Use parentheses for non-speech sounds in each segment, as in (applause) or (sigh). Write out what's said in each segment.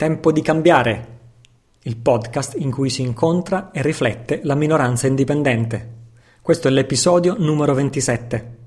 Tempo di cambiare, il podcast in cui si incontra e riflette la minoranza indipendente. Questo è l'episodio numero 27.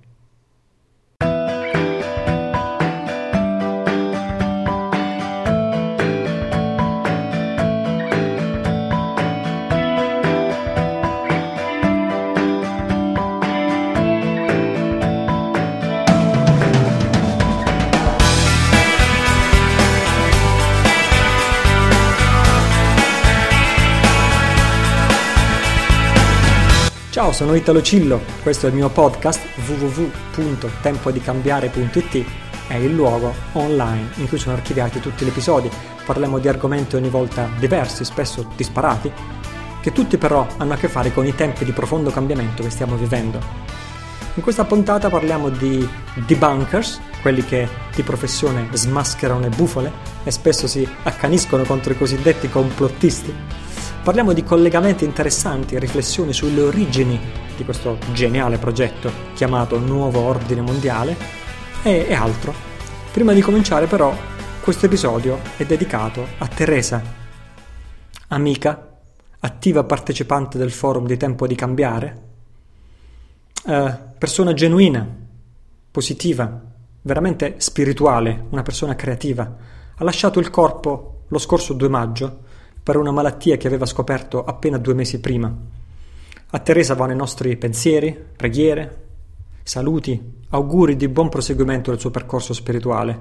Ciao, sono Italo Cillo, questo è il mio podcast www.tempodicambiare.it è il luogo online in cui sono archiviati tutti gli episodi. Parliamo di argomenti ogni volta diversi, spesso disparati, che tutti però hanno a che fare con i tempi di profondo cambiamento che stiamo vivendo. In questa puntata parliamo di debunkers, quelli che di professione smascherano le bufale e spesso si accaniscono contro i cosiddetti complottisti Parliamo di collegamenti interessanti riflessioni sulle origini di questo geniale progetto chiamato Nuovo Ordine Mondiale e, e altro. Prima di cominciare però, questo episodio è dedicato a Teresa, amica, attiva partecipante del forum di Tempo di Cambiare, eh, persona genuina, positiva, veramente spirituale, una persona creativa. Ha lasciato il corpo lo scorso 2 maggio per una malattia che aveva scoperto appena due mesi prima. A Teresa vanno i nostri pensieri, preghiere, saluti, auguri di buon proseguimento del suo percorso spirituale.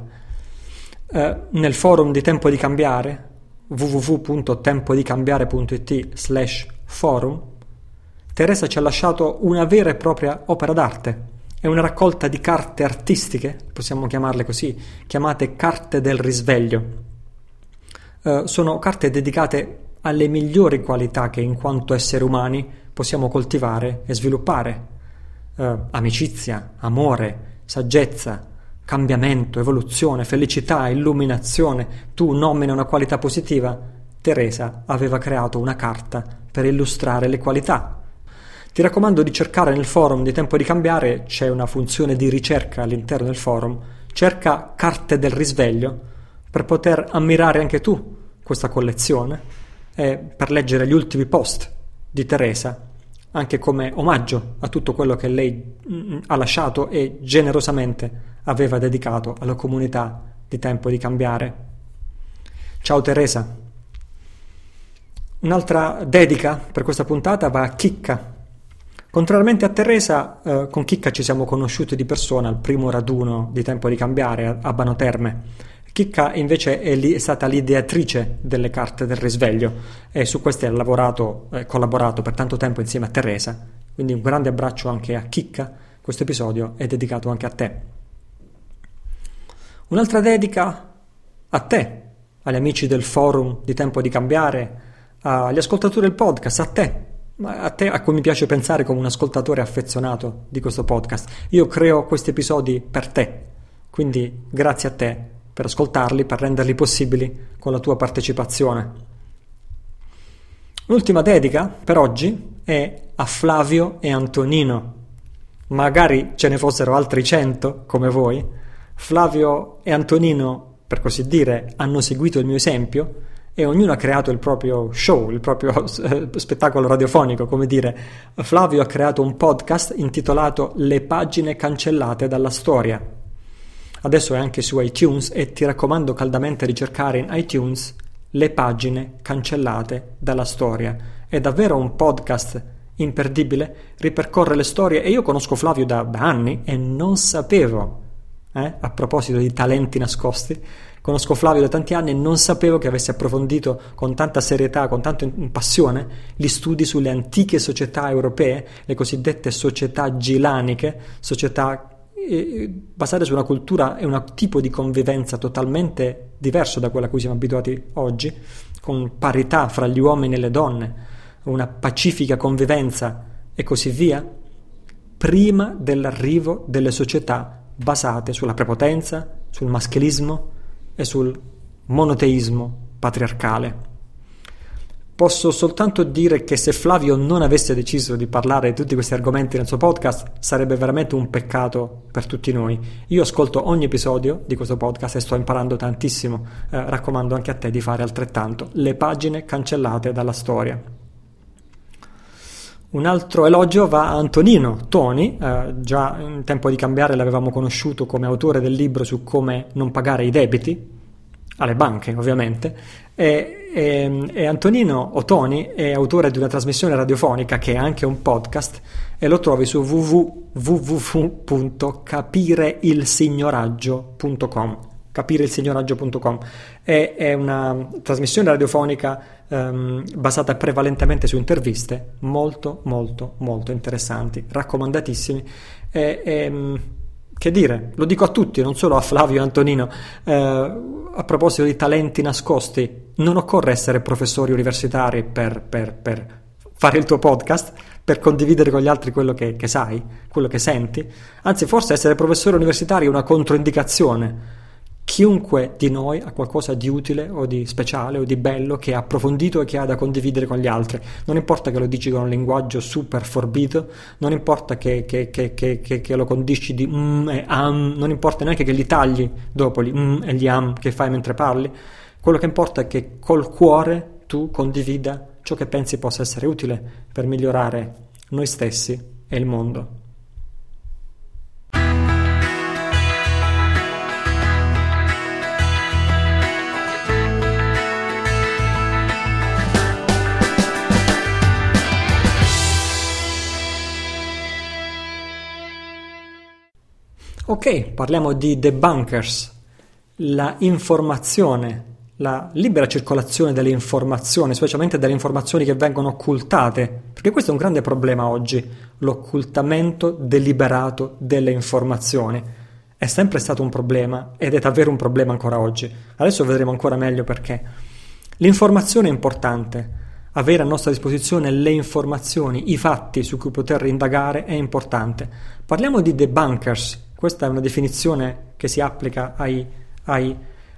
Eh, nel forum di Tempo di Cambiare, www.tempodicambiare.it slash forum, Teresa ci ha lasciato una vera e propria opera d'arte. È una raccolta di carte artistiche, possiamo chiamarle così, chiamate carte del risveglio eh, sono carte dedicate alle migliori qualità che in quanto esseri umani possiamo coltivare e sviluppare. Eh, amicizia, amore, saggezza, cambiamento, evoluzione, felicità, illuminazione. Tu nomini una qualità positiva. Teresa aveva creato una carta per illustrare le qualità. Ti raccomando di cercare nel forum di Tempo di Cambiare, c'è una funzione di ricerca all'interno del forum, cerca carte del risveglio per poter ammirare anche tu questa collezione e per leggere gli ultimi post di Teresa, anche come omaggio a tutto quello che lei mm, ha lasciato e generosamente aveva dedicato alla comunità di tempo di cambiare. Ciao Teresa. Un'altra dedica per questa puntata va a Chicca. Contrariamente a Teresa, eh, con Chicca ci siamo conosciuti di persona al primo raduno di Tempo di Cambiare a Bano Terme Chicca invece è, li, è, stata l'ideatrice delle carte del risveglio e su queste ha lavorato e collaborato per tanto tempo insieme a Teresa. Quindi un grande abbraccio anche a Chicca. Questo episodio è dedicato anche a te. Un'altra dedica a te, agli amici del forum di Tempo di Cambiare, agli ascoltatori del podcast, a te, a te a cui mi piace pensare come un ascoltatore affezionato di questo podcast. Io creo questi episodi per te, quindi grazie a te per ascoltarli, per renderli possibili con la tua partecipazione. L'ultima dedica per oggi è a Flavio e Antonino. Magari ce ne fossero altri cento come voi. Flavio e Antonino, per così dire, hanno seguito il mio esempio e ognuno ha creato il proprio show, il proprio (laughs) spettacolo radiofonico, come dire. Flavio ha creato un podcast intitolato Le pagine cancellate dalla storia adesso è anche su iTunes e ti raccomando caldamente di cercare in iTunes le pagine cancellate dalla storia. È davvero un podcast imperdibile, ripercorre le storie e io conosco Flavio da, da anni e non sapevo, eh, a proposito di talenti nascosti, conosco Flavio da tanti anni e non sapevo che avesse approfondito con tanta serietà, con tanta passione, gli studi sulle antiche società europee, le cosiddette società gilaniche, società basate su una cultura e un tipo di convivenza totalmente diverso da quella a cui siamo abituati oggi, con parità fra gli uomini e le donne, una pacifica convivenza e così via, prima dell'arrivo delle società basate sulla prepotenza, sul maschilismo e sul monoteismo patriarcale. Posso soltanto dire che se Flavio non avesse deciso di parlare di tutti questi argomenti nel suo podcast, sarebbe veramente un peccato per tutti noi. Io ascolto ogni episodio di questo podcast e sto imparando tantissimo. Eh, raccomando anche a te di fare altrettanto. Le pagine cancellate dalla storia. Un altro elogio va a Antonino Toni, eh, già in tempo di cambiare l'avevamo conosciuto come autore del libro su come non pagare i debiti, alle banche ovviamente, e, e, e Antonino Otoni è autore di una trasmissione radiofonica che è anche un podcast e lo trovi su www.capireilsignoraggio.com capireilsignoraggio.com è, è una trasmissione radiofonica um, basata prevalentemente su interviste molto molto molto interessanti raccomandatissimi e, e, che dire, lo dico a tutti, non solo a Flavio e Antonino, eh, a proposito di talenti nascosti, non occorre essere professori universitari per, per, per, fare il tuo podcast, per condividere con gli altri quello che, che sai, quello che senti, anzi forse essere professore universitario è una controindicazione Chiunque di noi ha qualcosa di utile o di speciale o di bello che ha approfondito e che ha da condividere con gli altri. Non importa che lo dici con un linguaggio super forbito, non importa che, che, che, che lo condisci di mm e am, non importa neanche che li tagli dopo gli mm e gli am che fai mentre parli. Quello che importa è che col cuore tu condivida ciò che pensi possa essere utile per migliorare noi stessi e il mondo. Ok, parliamo di debunkers, la informazione, la libera circolazione delle informazioni, specialmente delle informazioni che vengono occultate, perché questo è un grande problema oggi, l'occultamento deliberato delle informazioni. È sempre stato un problema ed è davvero un problema ancora oggi. Adesso vedremo ancora meglio perché. L'informazione è importante, avere a nostra disposizione le informazioni, i fatti su cui poter indagare è importante. Parliamo di debunkers, questa è una definizione che si applica ai, ai,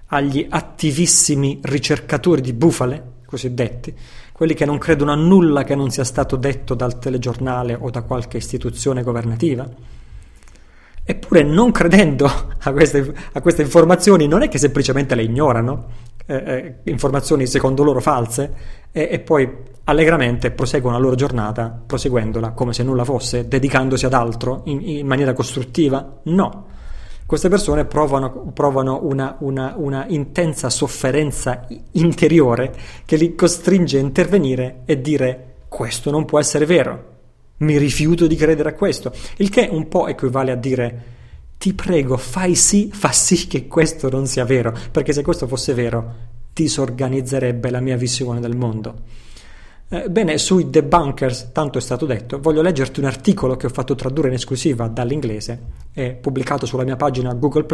agli attivissimi ricercatori di bufale, cosiddetti, quelli che non credono a nulla che non sia stato detto dal telegiornale o da qualche istituzione governativa. Eppure non credendo a queste, a queste informazioni non è che semplicemente le ignorano, eh, eh, informazioni secondo loro false, e, e poi allegramente proseguono la loro giornata proseguendola come se nulla fosse, dedicandosi ad altro in, in maniera costruttiva? No. Queste persone provano, provano una, una, una, intensa sofferenza interiore che li costringe a intervenire e dire questo non può essere vero, mi rifiuto di credere a questo, il che un po' equivale a dire ti prego fai sì, fa sì che questo non sia vero, perché se questo fosse vero disorganizzerebbe la mia visione del mondo. Eh, bene, sui debunkers, tanto è stato detto, voglio leggerti un articolo che ho fatto tradurre in esclusiva dall'inglese e pubblicato sulla mia pagina Google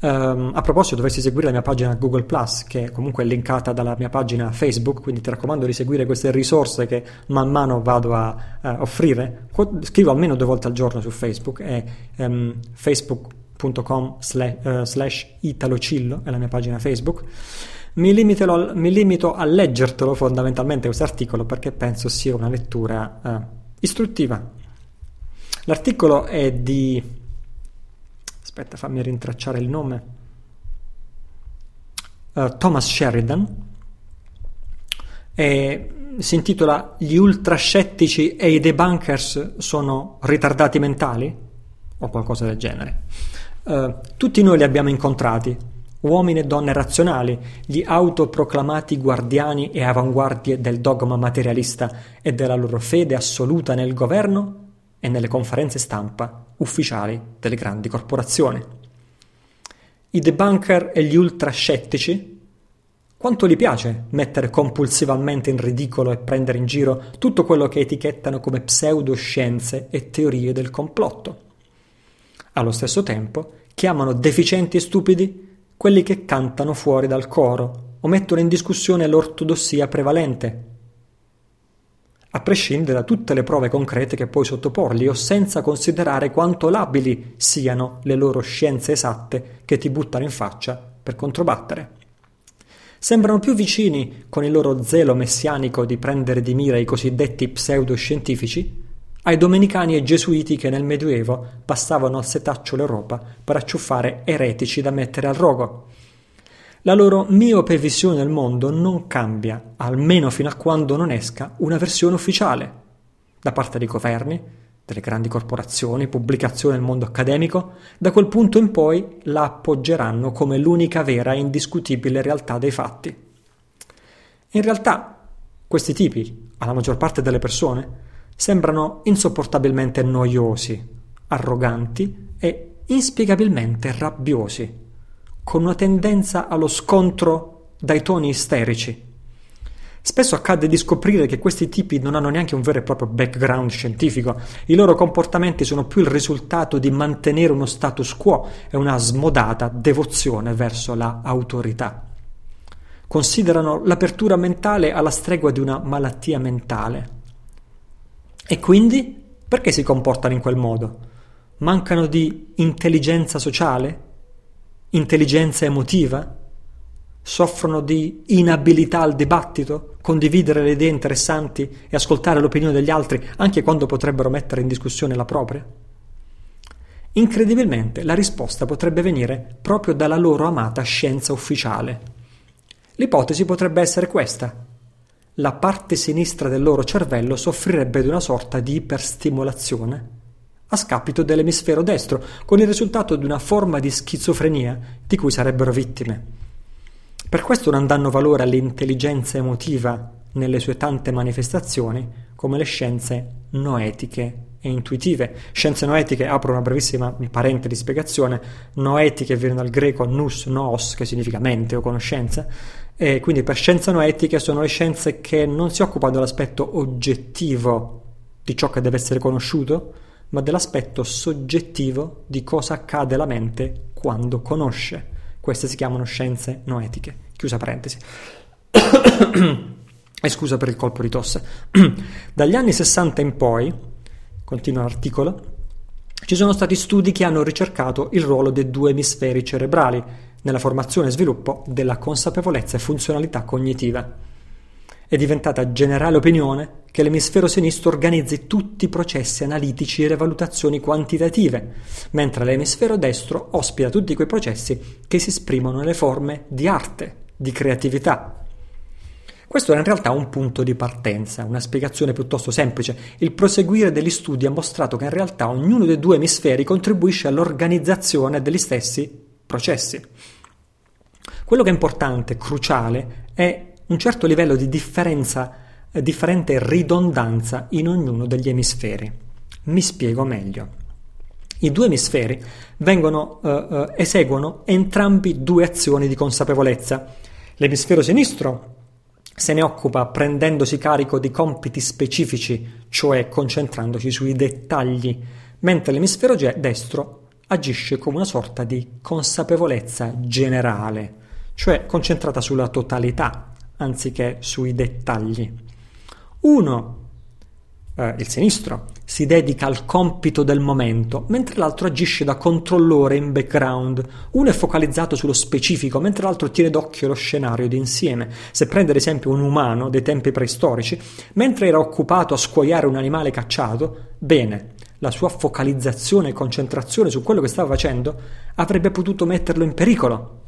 Um, a proposito, dovresti seguire la mia pagina Google che comunque è linkata dalla mia pagina Facebook, quindi ti raccomando di seguire queste risorse che man mano vado a uh, offrire. Scrivo almeno due volte al giorno su Facebook, è um, facebook.com uh, slash italocillo, è la mia pagina Facebook. Mi, limito, mi limito a leggertelo fondamentalmente questo articolo perché penso sia una lettura uh, istruttiva. L'articolo è di... aspetta, fammi rintracciare il nome. Uh, Thomas Sheridan e si intitola Gli ultrascettici e i debunkers sono ritardati mentali? O qualcosa del genere. Uh, tutti noi li abbiamo incontrati, uomini e donne razionali, gli autoproclamati guardiani e avanguardie del dogma materialista e della loro fede assoluta nel governo e nelle conferenze stampa ufficiali delle grandi corporazioni. I debunker e gli ultrascettici quanto gli piace mettere compulsivamente in ridicolo e prendere in giro tutto quello che etichettano come pseudoscienze e teorie del complotto. Allo stesso tempo chiamano deficienti e stupidi quelli che cantano fuori dal coro o mettono in discussione l'ortodossia prevalente, a prescindere da tutte le prove concrete che puoi sottoporgli o senza considerare quanto labili siano le loro scienze esatte che ti buttano in faccia per controbattere. sembrano più vicini, con il loro zelo messianico di prendere di mira i cosiddetti pseudoscientifici, ai domenicani e gesuiti che nel Medioevo passavano al setaccio l'Europa per acciuffare eretici da mettere al rogo. La loro miope visione del mondo non cambia, almeno fino a quando non esca una versione ufficiale, da parte dei governi, delle grandi corporazioni, pubblicazioni del mondo accademico, da quel punto in poi la appoggeranno come l'unica vera e indiscutibile realtà dei fatti. In realtà, questi tipi, alla maggior parte delle persone, sembrano insopportabilmente noiosi, arroganti e inspiegabilmente rabbiosi, con una tendenza allo scontro dai toni isterici. Spesso accade di scoprire che questi tipi non hanno neanche un vero e proprio background scientifico, i loro comportamenti sono più il risultato di mantenere uno status quo e una smodata devozione verso la. Considerano l'apertura mentale alla stregua di una malattia mentale e quindi perché si comportano in quel modo? Mancano di intelligenza sociale? Intelligenza emotiva? Soffrono di inabilità al dibattito? Condividere le idee interessanti e ascoltare l'opinione degli altri anche quando potrebbero mettere in discussione la propria? Incredibilmente la risposta potrebbe venire proprio dalla loro amata scienza ufficiale. L'ipotesi potrebbe essere questa la parte sinistra del loro cervello soffrirebbe di una sorta di iperstimolazione a scapito dell'emisfero destro, con il risultato di una forma di schizofrenia di cui sarebbero vittime. Per questo non danno valore all'intelligenza emotiva nelle sue tante manifestazioni, come le scienze noetiche e intuitive. Scienze noetiche, apro una brevissima parente di spiegazione, noetiche viene dal greco nous, noos, che significa mente o conoscenza, e quindi per scienze noetiche sono le scienze che non si occupano dell'aspetto oggettivo di ciò che deve essere conosciuto, ma dell'aspetto soggettivo di cosa accade alla mente quando conosce. Queste si chiamano scienze noetiche. Chiusa parentesi. (coughs) e scusa per il colpo di tosse. (coughs) Dagli anni 60 in poi, continua l'articolo, ci sono stati studi che hanno ricercato il ruolo dei due emisferi cerebrali nella formazione e sviluppo della consapevolezza e funzionalità cognitiva. È diventata generale opinione che l'emisfero sinistro organizzi tutti i processi analitici e le valutazioni quantitative, mentre l'emisfero destro ospita tutti quei processi che si esprimono nelle forme di arte, di creatività. Questo è in realtà un punto di partenza, una spiegazione piuttosto semplice. Il proseguire degli studi ha mostrato che in realtà ognuno dei due emisferi contribuisce all'organizzazione degli stessi processi. Quello che è importante, cruciale, è un certo livello di differenza, eh, differente ridondanza in ognuno degli emisferi. Mi spiego meglio. I due emisferi vengono, eh, eh, eseguono entrambi due azioni di consapevolezza. L'emisfero sinistro se ne occupa prendendosi carico di compiti specifici, cioè concentrandosi sui dettagli, mentre l'emisfero destro agisce come una sorta di consapevolezza generale, cioè concentrata sulla totalità anziché sui dettagli. Uno, eh, il sinistro, si dedica al compito del momento, mentre l'altro agisce da controllore in background. Uno è focalizzato sullo specifico, mentre l'altro tiene d'occhio lo scenario d'insieme. Se prende ad esempio un umano dei tempi preistorici, mentre era occupato a scuoiare un animale cacciato, bene, la sua focalizzazione e concentrazione su quello che stava facendo avrebbe potuto metterlo in pericolo.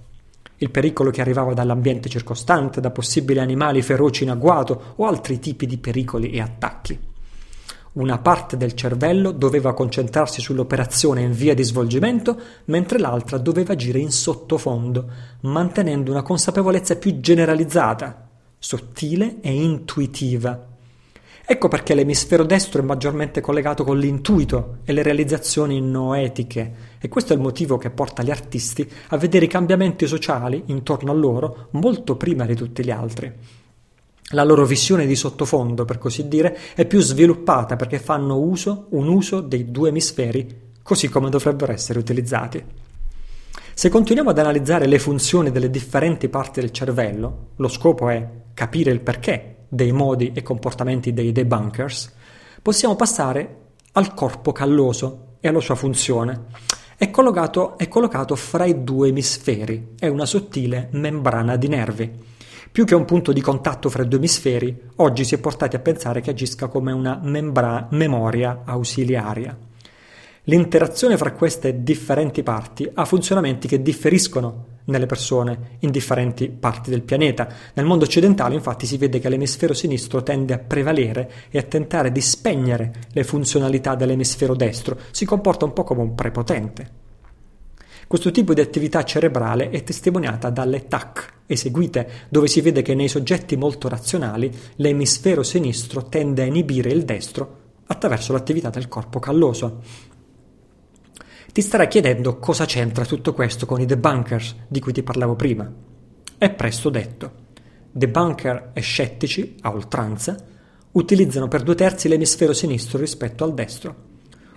Il pericolo che arrivava dall'ambiente circostante, da possibili animali feroci in agguato o altri tipi di pericoli e attacchi. Una parte del cervello doveva concentrarsi sull'operazione in via di svolgimento, mentre l'altra doveva agire in sottofondo, mantenendo una consapevolezza più generalizzata, sottile e intuitiva Ecco perché l'emisfero destro è maggiormente collegato con l'intuito e le realizzazioni noetiche e questo è il motivo che porta gli artisti a vedere i cambiamenti sociali intorno a loro molto prima di tutti gli altri. La loro visione di sottofondo, per così dire, è più sviluppata perché fanno uso, un uso dei due emisferi così come dovrebbero essere utilizzati. Se continuiamo ad analizzare le funzioni delle differenti parti del cervello, lo scopo è capire il perché dei modi e comportamenti dei debunkers, possiamo passare al corpo calloso e alla sua funzione. è collocato, è collocato fra i due emisferi, è una sottile membrana di nervi. Più che un punto di contatto fra i due emisferi, oggi si è portati a pensare che agisca come una membra- memoria ausiliaria. L'interazione fra queste differenti parti ha funzionamenti che differiscono nelle persone in differenti parti del pianeta. Nel mondo occidentale infatti si vede che l'emisfero sinistro tende a prevalere e a tentare di spegnere le funzionalità dell'emisfero destro, si comporta un po' come un prepotente. Questo tipo di attività cerebrale è testimoniata dalle TAC eseguite, dove si vede che nei soggetti molto razionali l'emisfero sinistro tende a inibire il destro attraverso l'attività del corpo calloso. Ti starai chiedendo cosa c'entra tutto questo con i debunkers di cui ti parlavo prima. È presto detto. Debunker e scettici, a oltranza, utilizzano per due terzi l'emisfero sinistro rispetto al destro.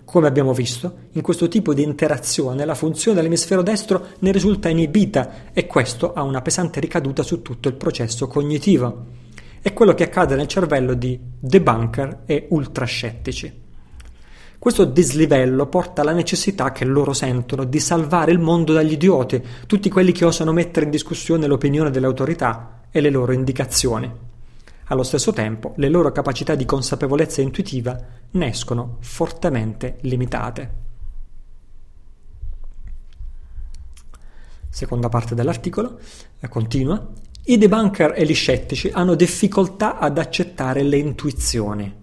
Come abbiamo visto, in questo tipo di interazione la funzione dell'emisfero destro ne risulta inibita e questo ha una pesante ricaduta su tutto il processo cognitivo. È quello che accade nel cervello di debunker e ultrascettici. Questo dislivello porta alla necessità che loro sentono di salvare il mondo dagli idioti, tutti quelli che osano mettere in discussione l'opinione delle autorità e le loro indicazioni. Allo stesso tempo, le loro capacità di consapevolezza intuitiva ne escono fortemente limitate. Seconda parte dell'articolo, eh, continua. I debunker e gli scettici hanno difficoltà ad accettare le intuizioni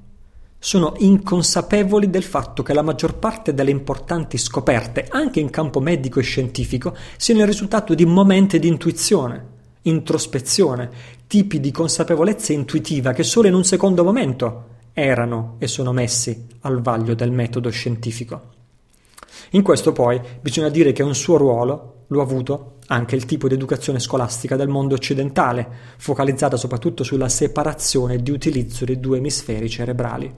sono inconsapevoli del fatto che la maggior parte delle importanti scoperte, anche in campo medico e scientifico, siano il risultato di momenti di intuizione, introspezione, tipi di consapevolezza intuitiva che solo in un secondo momento erano e sono messi al vaglio del metodo scientifico. In questo poi bisogna dire che un suo ruolo lo ha avuto anche il tipo di educazione scolastica del mondo occidentale, focalizzata soprattutto sulla separazione di utilizzo dei due emisferi cerebrali.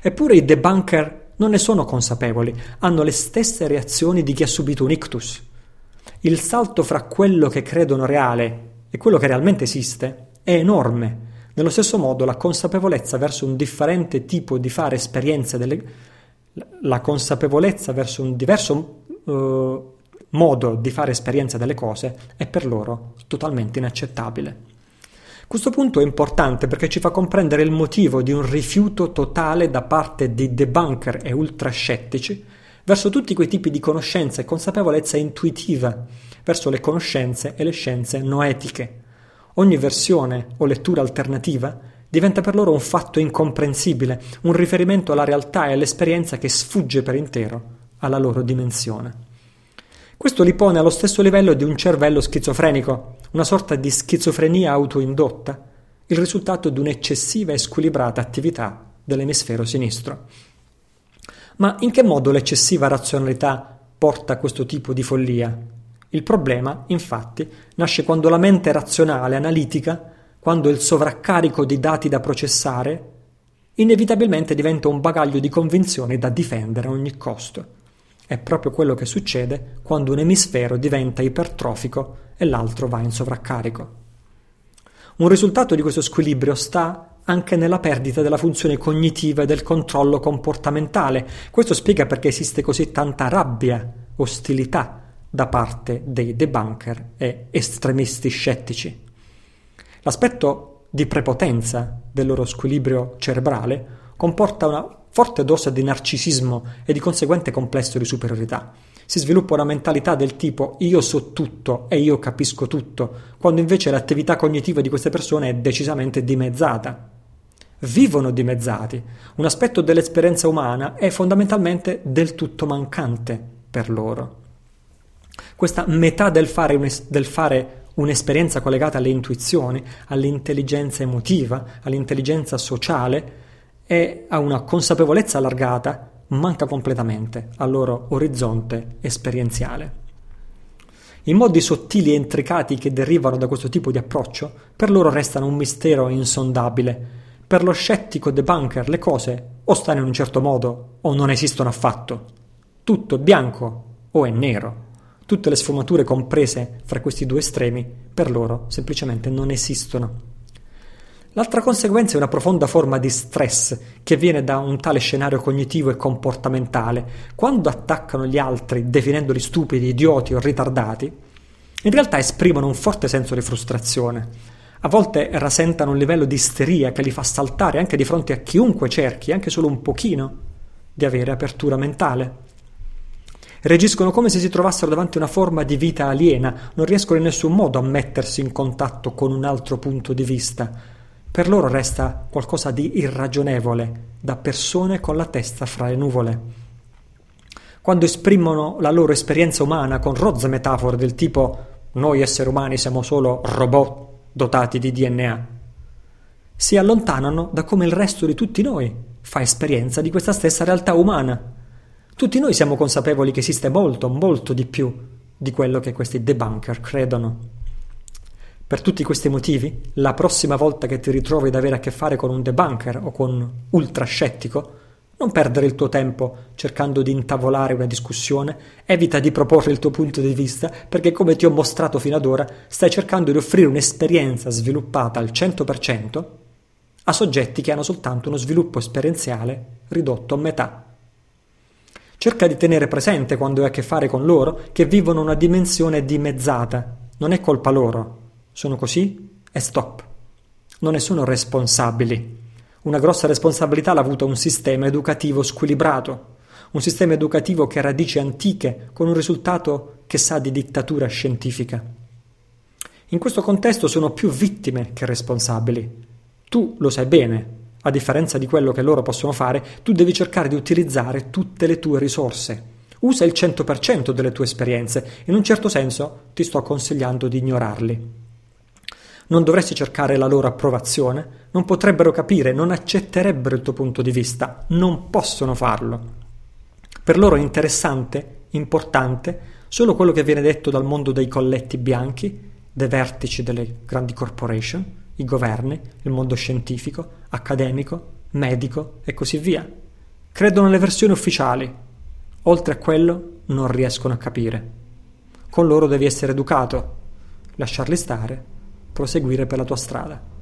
Eppure i debunker non ne sono consapevoli, hanno le stesse reazioni di chi ha subito un ictus. Il salto fra quello che credono reale e quello che realmente esiste è enorme. Nello stesso modo la consapevolezza verso un differente tipo di fare esperienze delle... la consapevolezza verso un diverso uh, modo di fare esperienza delle cose è per loro totalmente inaccettabile. Questo punto è importante perché ci fa comprendere il motivo di un rifiuto totale da parte di debunker e ultrascettici verso tutti quei tipi di conoscenza e consapevolezza intuitiva, verso le conoscenze e le scienze noetiche. Ogni versione o lettura alternativa diventa per loro un fatto incomprensibile, un riferimento alla realtà e all'esperienza che sfugge per intero alla loro dimensione. Questo li pone allo stesso livello di un cervello schizofrenico, una sorta di schizofrenia autoindotta, il risultato di un'eccessiva e squilibrata attività dell'emisfero sinistro. Ma in che modo l'eccessiva razionalità porta a questo tipo di follia? Il problema, infatti, nasce quando la mente razionale, analitica, quando il sovraccarico di dati da processare, inevitabilmente diventa un bagaglio di convinzioni da difendere a ogni costo. È proprio quello che succede quando un emisfero diventa ipertrofico e l'altro va in sovraccarico. Un risultato di questo squilibrio sta anche nella perdita della funzione cognitiva e del controllo comportamentale. Questo spiega perché esiste così tanta rabbia, ostilità da parte dei debunker e estremisti scettici. L'aspetto di prepotenza del loro squilibrio cerebrale comporta una forte dose di narcisismo e di conseguente complesso di superiorità. Si sviluppa una mentalità del tipo io so tutto e io capisco tutto, quando invece l'attività cognitiva di queste persone è decisamente dimezzata. Vivono dimezzati. Un aspetto dell'esperienza umana è fondamentalmente del tutto mancante per loro. Questa metà del fare, un, del fare un'esperienza collegata alle intuizioni, all'intelligenza emotiva, all'intelligenza sociale, e a una consapevolezza allargata manca completamente al loro orizzonte esperienziale. I modi sottili e intricati che derivano da questo tipo di approccio per loro restano un mistero insondabile. Per lo scettico debunker le cose o stanno in un certo modo o non esistono affatto. Tutto è bianco o è nero. Tutte le sfumature comprese fra questi due estremi per loro semplicemente non esistono. L'altra conseguenza è una profonda forma di stress che viene da un tale scenario cognitivo e comportamentale. Quando attaccano gli altri definendoli stupidi, idioti o ritardati, in realtà esprimono un forte senso di frustrazione. A volte rasentano un livello di isteria che li fa saltare anche di fronte a chiunque cerchi, anche solo un pochino, di avere apertura mentale. Reagiscono come se si trovassero davanti a una forma di vita aliena, non riescono in nessun modo a mettersi in contatto con un altro punto di vista per loro resta qualcosa di irragionevole, da persone con la testa fra le nuvole. Quando esprimono la loro esperienza umana con rozze metafore del tipo noi esseri umani siamo solo robot dotati di DNA, si allontanano da come il resto di tutti noi fa esperienza di questa stessa realtà umana. Tutti noi siamo consapevoli che esiste molto, molto di più di quello che questi debunker credono. Per tutti questi motivi, la prossima volta che ti ritrovi ad avere a che fare con un debunker o con un ultrascettico, non perdere il tuo tempo cercando di intavolare una discussione, evita di proporre il tuo punto di vista perché come ti ho mostrato fino ad ora stai cercando di offrire un'esperienza sviluppata al 100% a soggetti che hanno soltanto uno sviluppo esperienziale ridotto a metà. Cerca di tenere presente quando hai a che fare con loro che vivono una dimensione dimezzata, non è colpa loro, sono così e stop. Non ne sono responsabili. Una grossa responsabilità l'ha avuta un sistema educativo squilibrato, un sistema educativo che ha radici antiche, con un risultato che sa di dittatura scientifica. In questo contesto sono più vittime che responsabili. Tu lo sai bene, a differenza di quello che loro possono fare, tu devi cercare di utilizzare tutte le tue risorse. Usa il 100% delle tue esperienze. In un certo senso ti sto consigliando di ignorarli non dovresti cercare la loro approvazione, non potrebbero capire, non accetterebbero il tuo punto di vista, non possono farlo. Per loro è interessante, importante, solo quello che viene detto dal mondo dei colletti bianchi, dei vertici delle grandi corporation, i governi, il mondo scientifico, accademico, medico e così via. Credono alle versioni ufficiali. Oltre a quello non riescono a capire. Con loro devi essere educato, lasciarli stare proseguire per la tua strada.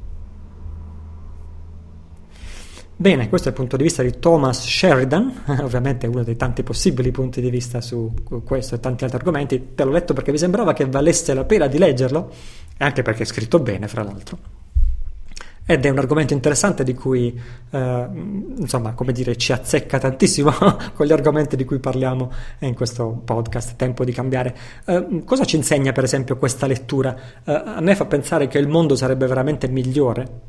Bene, questo è il punto di vista di Thomas Sheridan, (laughs) ovviamente uno dei tanti possibili punti di vista su questo e tanti altri argomenti. Te l'ho letto perché mi sembrava che valesse la pena di leggerlo, anche perché è scritto bene, fra l'altro. Ed è un argomento interessante di cui, eh, insomma, come dire, ci azzecca tantissimo (laughs) con gli argomenti di cui parliamo in questo podcast, Tempo di cambiare. Eh, cosa ci insegna, per esempio, questa lettura? Eh, a me fa pensare che il mondo sarebbe veramente migliore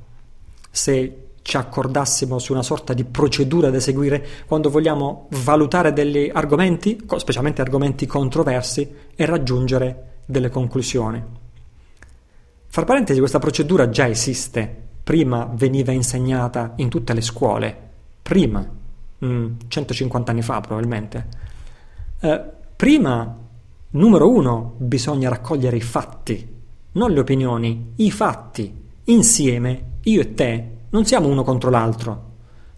se ci accordassimo su una sorta di procedura da seguire quando vogliamo valutare degli argomenti, specialmente argomenti controversi, e raggiungere delle conclusioni. Fra parentesi, questa procedura già esiste prima veniva insegnata in tutte le scuole, prima, mm, 150 anni fa probabilmente. Eh, prima, numero uno, bisogna raccogliere i fatti, non le opinioni, i fatti. Insieme, io e te, non siamo uno contro l'altro.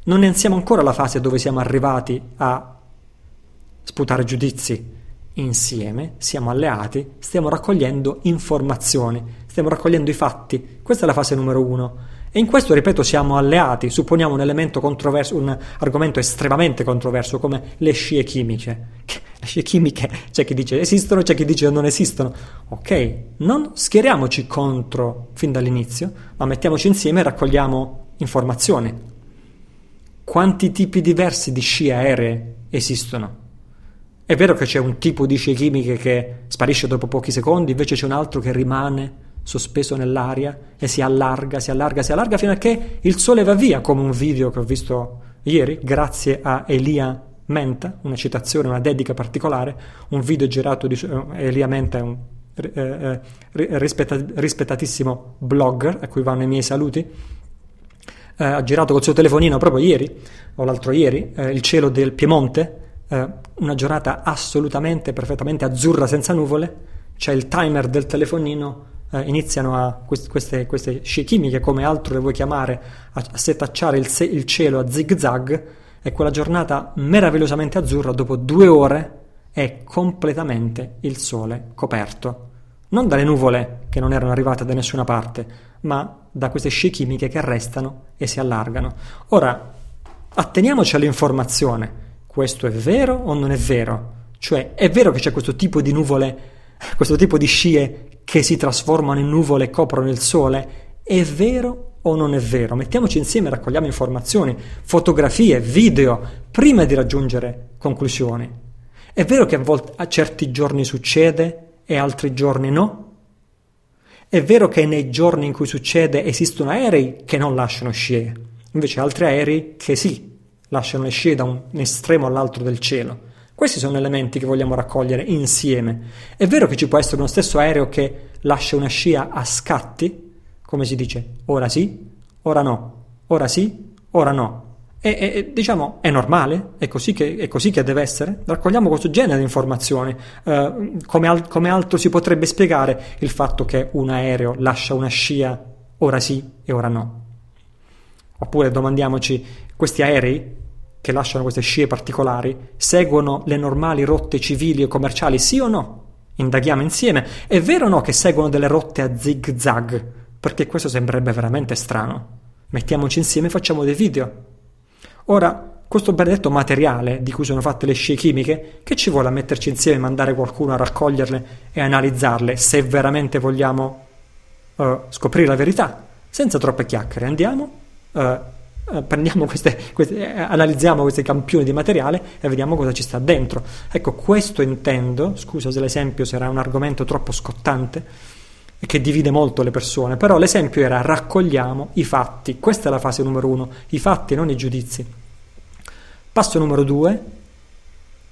Non ne siamo ancora alla fase dove siamo arrivati a sputare giudizi. Insieme siamo alleati, stiamo raccogliendo informazioni, stiamo raccogliendo i fatti. Questa è la fase numero uno. E in questo, ripeto, siamo alleati. Supponiamo un elemento controverso, un argomento estremamente controverso come le scie chimiche. (laughs) Le scie chimiche c'è chi dice esistono, c'è chi dice non esistono. Ok, non schieriamoci contro fin dall'inizio, ma mettiamoci insieme e raccogliamo informazioni. Quanti tipi diversi di scie aeree esistono? È vero che c'è un tipo di scie chimiche che sparisce dopo pochi secondi, invece c'è un altro che rimane sospeso nell'aria e si allarga, si allarga, si allarga fino a che il sole va via, come un video che ho visto ieri, grazie a Elia Menta, una citazione, una dedica particolare, un video girato di eh, Elia Menta è un eh, eh, rispetta, rispettatissimo blogger a cui vanno i miei saluti. Eh, ha girato col suo telefonino proprio ieri o l'altro ieri eh, il cielo del Piemonte, eh, una giornata assolutamente perfettamente azzurra senza nuvole. C'è il timer del telefonino eh, iniziano a quest- queste, queste, scie chimiche, come altro le vuoi chiamare, a, a setacciare il, se- il cielo a zig zag e quella giornata meravigliosamente azzurra dopo due ore è completamente il sole coperto. Non dalle nuvole che non erano arrivate da nessuna parte, ma da queste scie chimiche che restano e si allargano. Ora, atteniamoci all'informazione. Questo è vero o non è vero? Cioè, è vero che c'è questo tipo di nuvole, questo tipo di scie che si trasformano in nuvole e coprono il Sole? È vero o non è vero? Mettiamoci insieme, raccogliamo informazioni, fotografie, video, prima di raggiungere conclusioni. È vero che a, volte, a certi giorni succede e altri giorni no? È vero che nei giorni in cui succede esistono aerei che non lasciano scie, invece altri aerei che sì, lasciano le scie da un estremo all'altro del cielo. Questi sono elementi che vogliamo raccogliere insieme. È vero che ci può essere uno stesso aereo che lascia una scia a scatti, come si dice, ora sì, ora no, ora sì, ora no. E, e, diciamo, è normale, è così, che, è così, che, deve essere. Raccogliamo questo genere di informazioni. Uh, come, al, come altro si potrebbe spiegare il fatto che un aereo lascia una scia ora sì e ora no? Oppure domandiamoci, questi aerei che lasciano queste scie particolari seguono le normali rotte civili e commerciali, sì o no? Indaghiamo insieme. È vero o no che seguono delle rotte a zig zag? Perché questo sembrerebbe veramente strano. Mettiamoci insieme e facciamo dei video. Ora, questo benedetto materiale di cui sono fatte le scie chimiche, che ci vuole a metterci insieme e mandare qualcuno a raccoglierle e analizzarle se veramente vogliamo uh, scoprire la verità? Senza troppe chiacchiere, andiamo, uh, prendiamo (laughs) queste, queste, analizziamo questi campioni di materiale e vediamo cosa ci sta dentro. Ecco, questo intendo, scusa se l'esempio sarà un argomento troppo scottante, che divide molto le persone, però l'esempio era raccogliamo i fatti, questa è la fase numero uno, i fatti, non i giudizi. Passo numero due,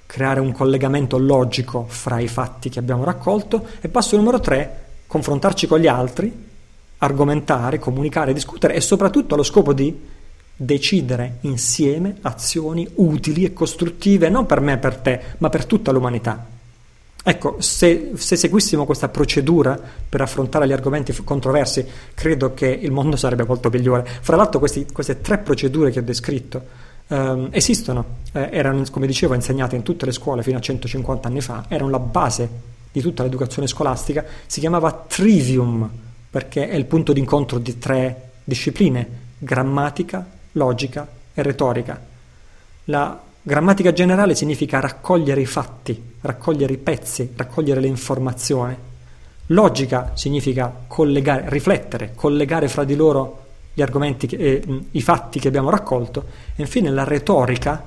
creare un collegamento logico fra i fatti che abbiamo raccolto e passo numero tre, confrontarci con gli altri, argomentare, comunicare, discutere e soprattutto allo scopo di decidere insieme azioni utili e costruttive non per me e per te, ma per tutta l'umanità. Ecco, se, se, seguissimo questa procedura per affrontare gli argomenti controversi, credo che il mondo sarebbe molto migliore. Fra l'altro, questi, queste tre procedure che ho descritto ehm, esistono, eh, erano, come dicevo, insegnate in tutte le scuole fino a 150 anni fa, erano la base di tutta l'educazione scolastica, si chiamava trivium, perché è il punto d'incontro di tre discipline, grammatica, logica e retorica. La Grammatica generale significa raccogliere i fatti, raccogliere i pezzi, raccogliere le informazioni. Logica significa collegare, riflettere, collegare fra di loro gli argomenti, che, eh, i fatti che abbiamo raccolto. E infine la retorica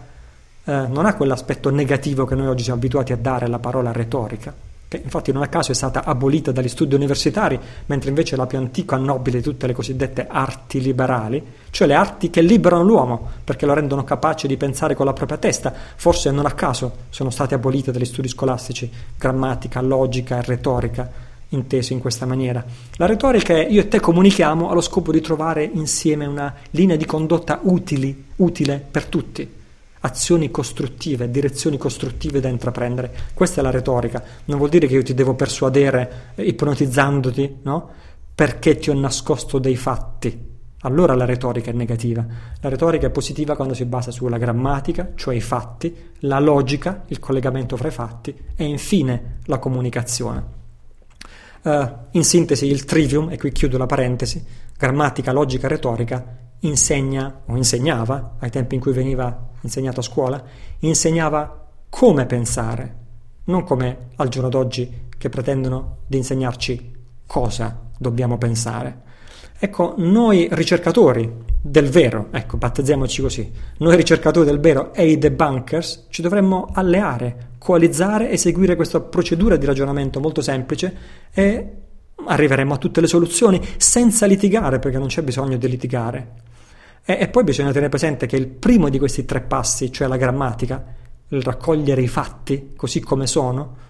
eh, non ha quell'aspetto negativo che noi oggi siamo abituati a dare alla parola retorica che infatti non a caso è stata abolita dagli studi universitari, mentre invece la più antica nobile di tutte le cosiddette arti liberali, cioè le arti che liberano l'uomo perché lo rendono capace di pensare con la propria testa, forse non a caso sono state abolite dagli studi scolastici, grammatica, logica e retorica, intese in questa maniera. La retorica è io e te comunichiamo allo scopo di trovare insieme una linea di condotta utili, utile per tutti azioni costruttive, direzioni costruttive da intraprendere. Questa è la retorica. Non vuol dire che io ti devo persuadere eh, ipnotizzandoti, no? Perché ti ho nascosto dei fatti. Allora la retorica è negativa. La retorica è positiva quando si basa sulla grammatica, cioè i fatti, la logica, il collegamento fra i fatti e infine la comunicazione. Uh, in sintesi, il trivium, e qui chiudo la parentesi, grammatica, logica, retorica, insegna o insegnava, ai tempi in cui veniva insegnato a scuola, insegnava come pensare, non come al giorno d'oggi che pretendono di insegnarci cosa dobbiamo pensare. Ecco, noi ricercatori del vero, ecco, battezziamoci così, noi ricercatori del vero e i debunkers ci dovremmo alleare, coalizzare e seguire questa procedura di ragionamento molto semplice e arriveremo a tutte le soluzioni senza litigare, perché non c'è bisogno di litigare. E, e poi bisogna tenere presente che il primo di questi tre passi, cioè la grammatica, il raccogliere i fatti così come sono,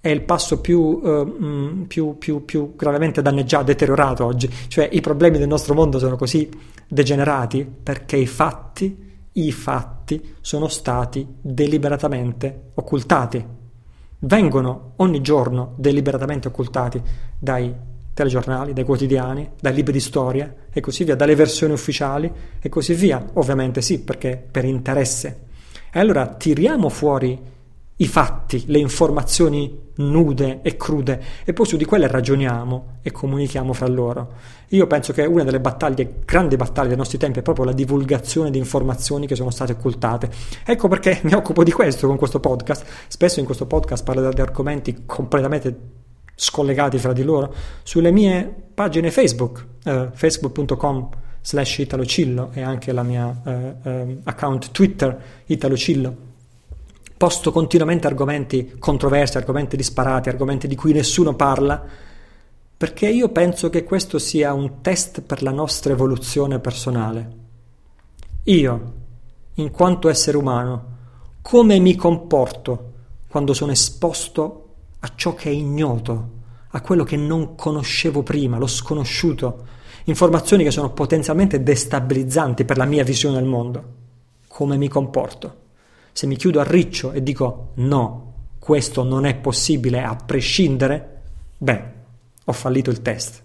è il passo più, uh, più, più, più, gravemente danneggiato, deteriorato oggi. Cioè i problemi del nostro mondo sono così degenerati perché i fatti, i fatti sono stati deliberatamente occultati. Vengono ogni giorno deliberatamente occultati dai telegiornali, dai quotidiani, dai libri di storia e così via, dalle versioni ufficiali e così via. Ovviamente sì, perché per interesse. E allora tiriamo fuori i fatti, le informazioni nude e crude e poi su di quelle ragioniamo e comunichiamo fra loro. Io penso che una delle battaglie, grandi battaglie dei nostri tempi è proprio la divulgazione di informazioni che sono state occultate. Ecco perché (laughs) mi occupo di questo con questo podcast. Spesso in questo podcast parlo di argomenti completamente scollegati fra di loro. Sulle mie pagine Facebook, eh, facebook.com slash italocillo e anche la mia eh, eh, account Twitter italocillo posto continuamente argomenti controversi, argomenti disparati, argomenti di cui nessuno parla, perché io penso che questo sia un test per la nostra evoluzione personale. Io, in quanto essere umano, come mi comporto quando sono esposto a ciò che è ignoto, a quello che non conoscevo prima, lo sconosciuto, informazioni che sono potenzialmente destabilizzanti per la mia visione del mondo. Come mi comporto? Se mi chiudo a riccio e dico no, questo non è possibile a prescindere, beh, ho fallito il test.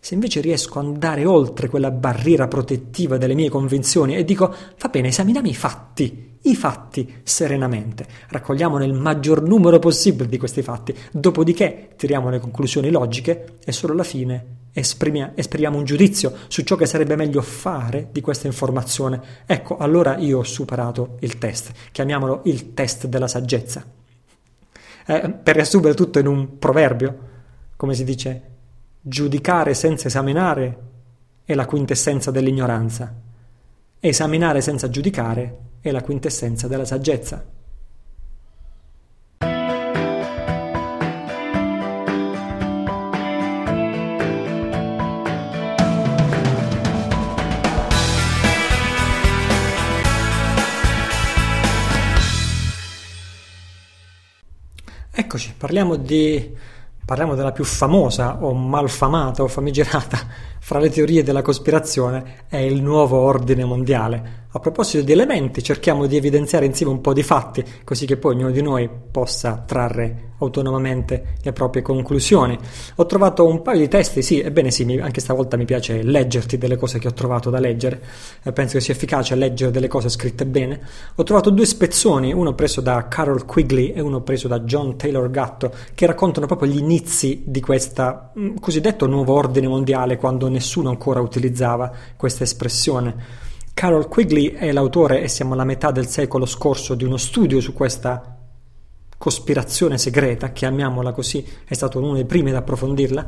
Se invece riesco ad andare oltre quella barriera protettiva delle mie convinzioni e dico va bene, esaminiamo i fatti, i fatti serenamente, raccogliamo il maggior numero possibile di questi fatti, dopodiché tiriamo le conclusioni logiche e solo alla fine esprimiamo, esprimiamo un giudizio su ciò che sarebbe meglio fare di questa informazione, ecco, allora io ho superato il test. Chiamiamolo il test della saggezza. Eh, per riassumere tutto in un proverbio, come si dice, giudicare senza esaminare è la quintessenza dell'ignoranza. Esaminare senza giudicare è la quintessenza della saggezza. Eccoci, parliamo, di, parliamo della più famosa o malfamata o famigerata fra le teorie della cospirazione, è il nuovo ordine mondiale. A proposito di elementi, cerchiamo di evidenziare insieme un po' di fatti, così che poi ognuno di noi possa trarre autonomamente le proprie conclusioni. Ho trovato un paio di testi, sì, ebbene sì, anche stavolta mi piace leggerti delle cose che ho trovato da leggere, eh, penso che sia efficace leggere delle cose scritte bene. Ho trovato due spezzoni, uno preso da Carol Quigley e uno preso da John Taylor Gatto, che raccontano proprio gli inizi di questo mm, cosiddetto nuovo ordine mondiale, quando nessuno ancora utilizzava questa espressione. Carol Quigley è l'autore, e siamo alla metà del secolo scorso, di uno studio su questa cospirazione segreta, chiamiamola così, è stato uno dei primi ad approfondirla.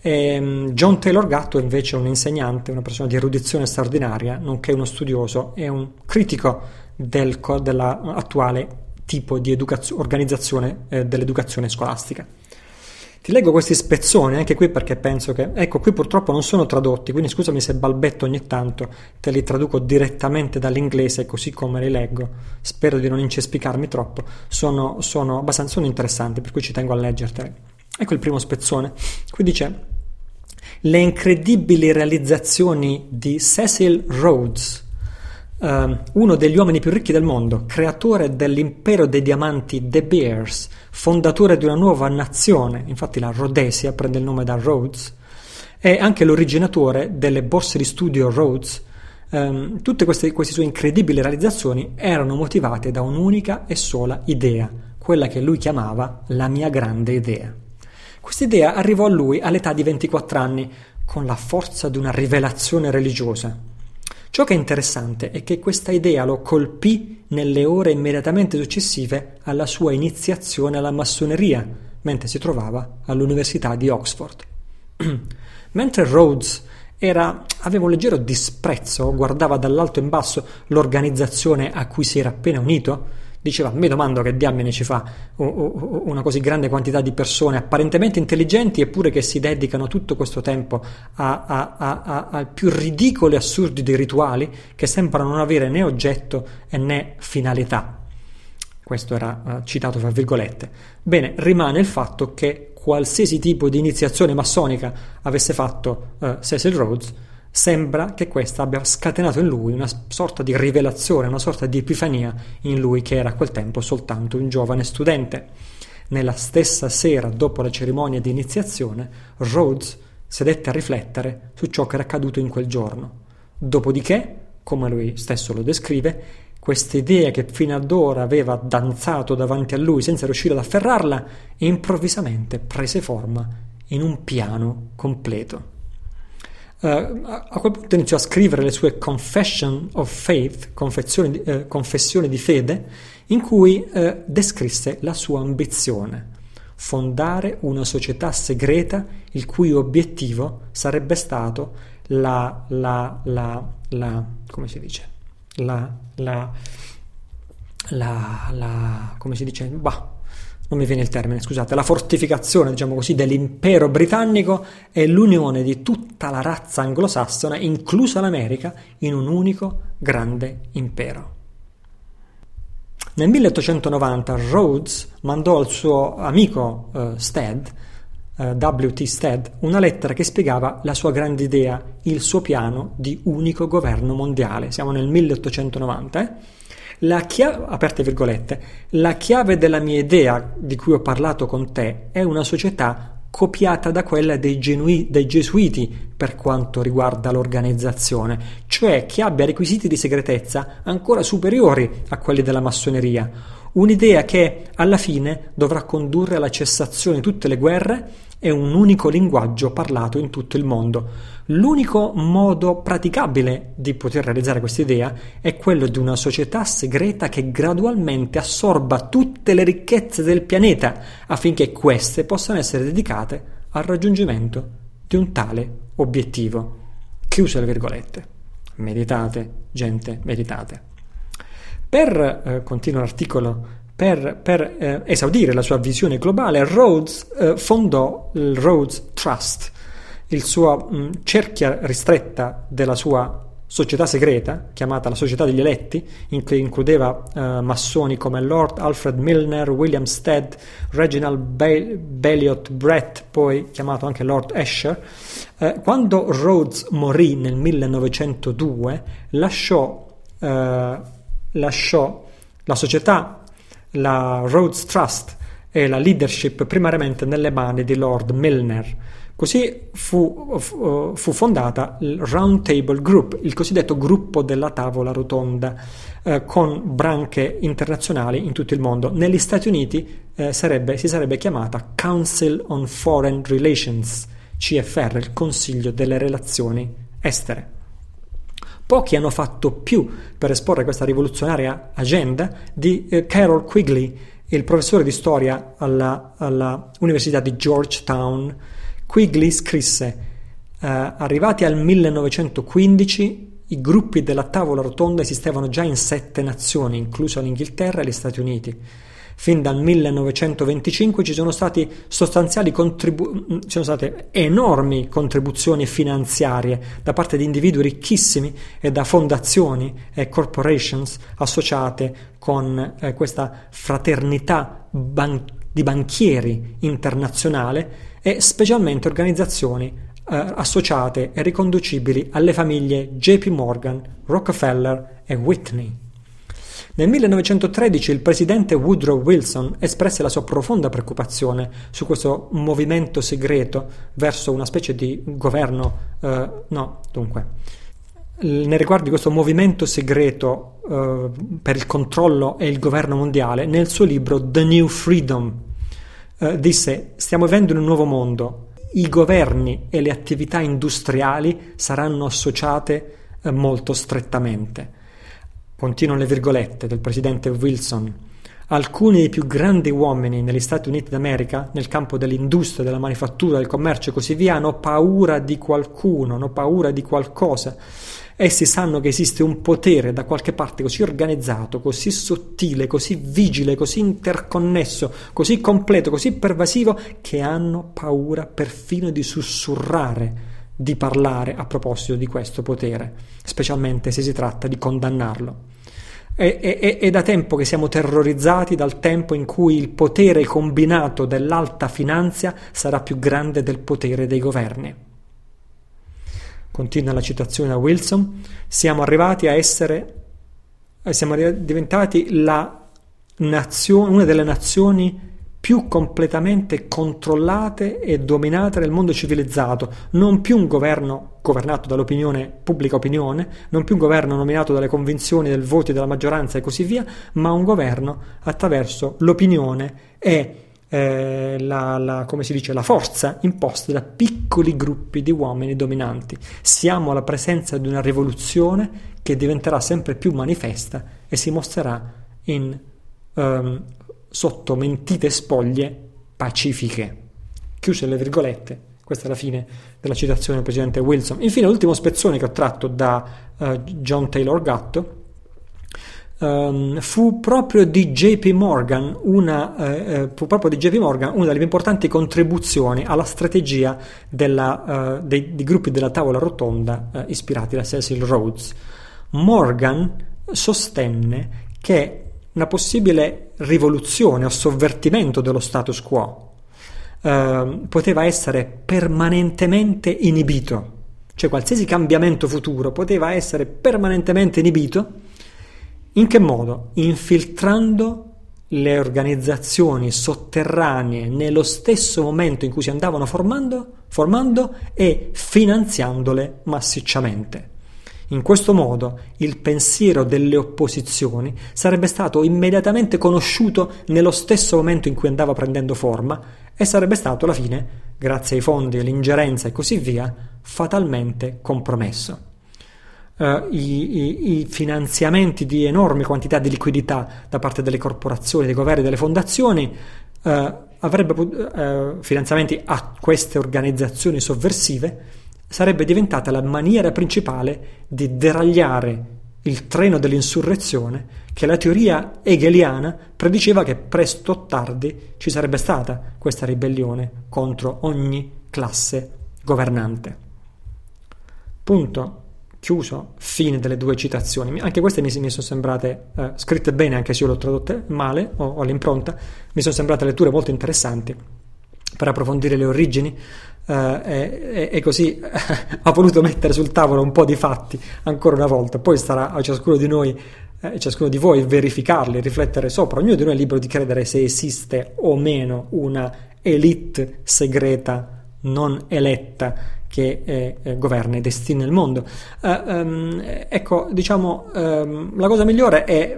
E ehm, John Taylor Gatto invece è un insegnante, una persona di erudizione straordinaria, nonché uno studioso e un critico del, dell'attuale tipo di educazio- organizzazione eh, dell'educazione scolastica. Ti leggo questi spezzoni anche qui perché penso che, ecco, qui purtroppo non sono tradotti, quindi scusami se balbetto ogni tanto, te li traduco direttamente dall'inglese così come li leggo. Spero di non incespicarmi troppo. Sono, sono abbastanza sono interessanti, per cui ci tengo a leggerteli. Ecco il primo spezzone. Qui dice: Le incredibili realizzazioni di Cecil Rhodes Uh, uno degli uomini più ricchi del mondo, creatore dell'impero dei diamanti De Beers, fondatore di una nuova nazione, infatti la Rhodesia prende il nome da Rhodes, è anche l'originatore delle borse di studio Rhodes. Um, tutte queste, queste sue incredibili realizzazioni erano motivate da un'unica e sola idea, quella che lui chiamava la mia grande idea. Questa idea arrivò a lui all'età di 24 anni, con la forza di una rivelazione religiosa. Ciò che è interessante è che questa idea lo colpì nelle ore immediatamente successive alla sua iniziazione alla massoneria, mentre si trovava all'Università di Oxford. (clears throat) mentre Rhodes era, aveva un leggero disprezzo, guardava dall'alto in basso l'organizzazione a cui si era appena unito, diceva mi domando che diamine ci fa una così grande quantità di persone apparentemente intelligenti eppure che si dedicano tutto questo tempo a, a, a, a più ridicoli e assurdi dei rituali che sembrano non avere né oggetto né finalità. Questo era uh, citato fra virgolette. Bene, rimane il fatto che qualsiasi tipo di iniziazione massonica avesse fatto uh, Cecil Rhodes, Sembra che questa abbia scatenato in lui una sorta di rivelazione, una sorta di epifania in lui che era a quel tempo soltanto un giovane studente. Nella stessa sera dopo la cerimonia di iniziazione, Rhodes sedette a riflettere su ciò che era accaduto in quel giorno. Dopodiché, come lui stesso lo descrive, questa idea che fino ad ora aveva danzato davanti a lui senza riuscire ad afferrarla, improvvisamente prese forma in un piano completo. Uh, a quel punto iniziò a scrivere le sue Confession of Faith, confessioni, uh, confessioni di fede, in cui uh, descrisse la sua ambizione, fondare una società segreta il cui obiettivo sarebbe stato la, la, la, la come si dice? La, la, la, la come si dice? Bah, non mi viene il termine, scusate, la fortificazione, diciamo così, dell'impero britannico e l'unione di tutta la razza anglosassone, inclusa l'America, in un unico grande impero. Nel 1890 Rhodes mandò al suo amico uh, Stead, eh, W.T. Stead, una lettera che spiegava la sua grande idea, il suo piano di unico governo mondiale. Siamo nel 1890, eh? La chiave, aperte virgolette, la chiave della mia idea di cui ho parlato con te è una società copiata da quella dei, genui, dei gesuiti per quanto riguarda l'organizzazione, cioè che abbia requisiti di segretezza ancora superiori a quelli della massoneria. Un'idea che alla fine dovrà condurre alla cessazione di tutte le guerre e un unico linguaggio parlato in tutto il mondo. L'unico modo praticabile di poter realizzare questa idea è quello di una società segreta che gradualmente assorba tutte le ricchezze del pianeta affinché queste possano essere dedicate al raggiungimento di un tale obiettivo. Chiuse le virgolette. Meditate, gente, meditate. Per, eh, continua l'articolo, per, per eh, esaudire la sua visione globale, Rhodes eh, fondò il Rhodes Trust, il suo mh, cerchia ristretta della sua società segreta, chiamata la Società degli Eletti, in cui includeva eh, massoni come Lord Alfred Milner, William Stead, Reginald Be- Belliot Brett, poi chiamato anche Lord Esher. Eh, quando Rhodes morì nel 1902, lasciò, eh, lasciò la società, la Rhodes Trust e la leadership primariamente nelle mani di Lord Milner Così fu, fu, fu, fondata il Round Table Group, il cosiddetto gruppo della tavola rotonda, eh, con branche internazionali in tutto il mondo. Negli Stati Uniti eh, sarebbe, si sarebbe chiamata Council on Foreign Relations, CFR, il Consiglio delle Relazioni Estere. Pochi hanno fatto più per esporre questa rivoluzionaria agenda di eh, Carol Quigley, il professore di storia alla, alla Università di Georgetown Quigley scrisse eh, Arrivati al 1915 i gruppi della tavola rotonda esistevano già in sette nazioni, inclusa l'Inghilterra e gli Stati Uniti. Fin dal 1925 ci sono, contribu- ci sono state enormi contribuzioni finanziarie da parte di individui ricchissimi e da fondazioni e corporations associate con eh, questa fraternità ban- di banchieri internazionale e specialmente organizzazioni eh, associate e riconducibili alle famiglie JP Morgan, Rockefeller e Whitney. Nel 1913 il presidente Woodrow Wilson espresse la sua profonda preoccupazione su questo movimento segreto verso una specie di governo, eh, no, dunque, nei riguardi di questo movimento segreto eh, per il controllo e il governo mondiale, nel suo libro The New Freedom, eh, disse stiamo vivendo in un nuovo mondo, i governi e le attività industriali saranno associate eh, molto strettamente. Continuano le virgolette del presidente Wilson. Alcuni dei più grandi uomini negli Stati Uniti d'America, nel campo dell'industria, della manifattura, del commercio e così via, hanno paura di qualcuno, hanno paura di qualcosa Essi sanno che esiste un potere da qualche parte così organizzato, così sottile, così vigile, così interconnesso, così completo, così pervasivo, che hanno paura perfino di sussurrare, di parlare a proposito di questo potere, specialmente se si tratta di condannarlo. È, è, è, da tempo che siamo terrorizzati dal tempo in cui il potere combinato dell'alta finanza sarà più grande del potere dei governi continua la citazione da Wilson, siamo arrivati a essere, siamo diventati la nazione, una delle nazioni più completamente controllate e dominate nel mondo civilizzato, non più un governo governato dall'opinione, pubblica opinione, non più un governo nominato dalle convinzioni del voto della maggioranza e così via, ma un governo attraverso l'opinione e eh, la, la, dice, la forza imposta da piccoli gruppi di uomini dominanti. Siamo alla presenza di una rivoluzione che diventerà sempre più manifesta e si mostrerà in um, sotto mentite spoglie pacifiche. Chiuse le virgolette. Questa è la fine della citazione del presidente Wilson. Infine, l'ultimo spezzone che ho tratto da uh, John Taylor Gatto um, fu proprio di JP Morgan, una, uh, proprio di JP Morgan una delle più importanti contribuzioni alla strategia della, uh, dei, dei, gruppi della tavola rotonda ispirati da Cecil Rhodes. Morgan sostenne che una possibile rivoluzione o sovvertimento dello status quo eh, poteva essere permanentemente inibito, cioè qualsiasi cambiamento futuro poteva essere permanentemente inibito. In che modo? Infiltrando le organizzazioni sotterranee nello stesso momento in cui si andavano formando, formando e finanziandole massicciamente. In questo modo il pensiero delle opposizioni sarebbe stato immediatamente conosciuto nello stesso momento in cui andava prendendo forma e sarebbe stato alla fine, grazie ai fondi, all'ingerenza e così via, fatalmente compromesso. Uh, i, i, i, finanziamenti di enormi quantità di liquidità da parte delle corporazioni, dei governi, delle fondazioni uh, avrebbero uh, finanziamenti a queste organizzazioni sovversive sarebbe diventata la maniera principale di deragliare il treno dell'insurrezione che la teoria hegeliana prediceva che presto o tardi ci sarebbe stata questa ribellione contro ogni classe governante. Punto. Chiuso, fine delle due citazioni. Anche queste mi, mi sono sembrate eh, scritte bene, anche se io le ho tradotte male o, o all'impronta. Mi sono sembrate letture molto interessanti per approfondire le origini Uh, e, e, così (laughs) ha voluto mettere sul tavolo un po' di fatti ancora una volta. Poi starà a ciascuno di noi, eh, ciascuno di voi, verificarli, riflettere sopra. Ognuno di noi è libero di credere se esiste o meno una elite segreta non eletta che eh, eh, governa i destini del mondo. Uh, um, ecco, diciamo, um, la cosa migliore è.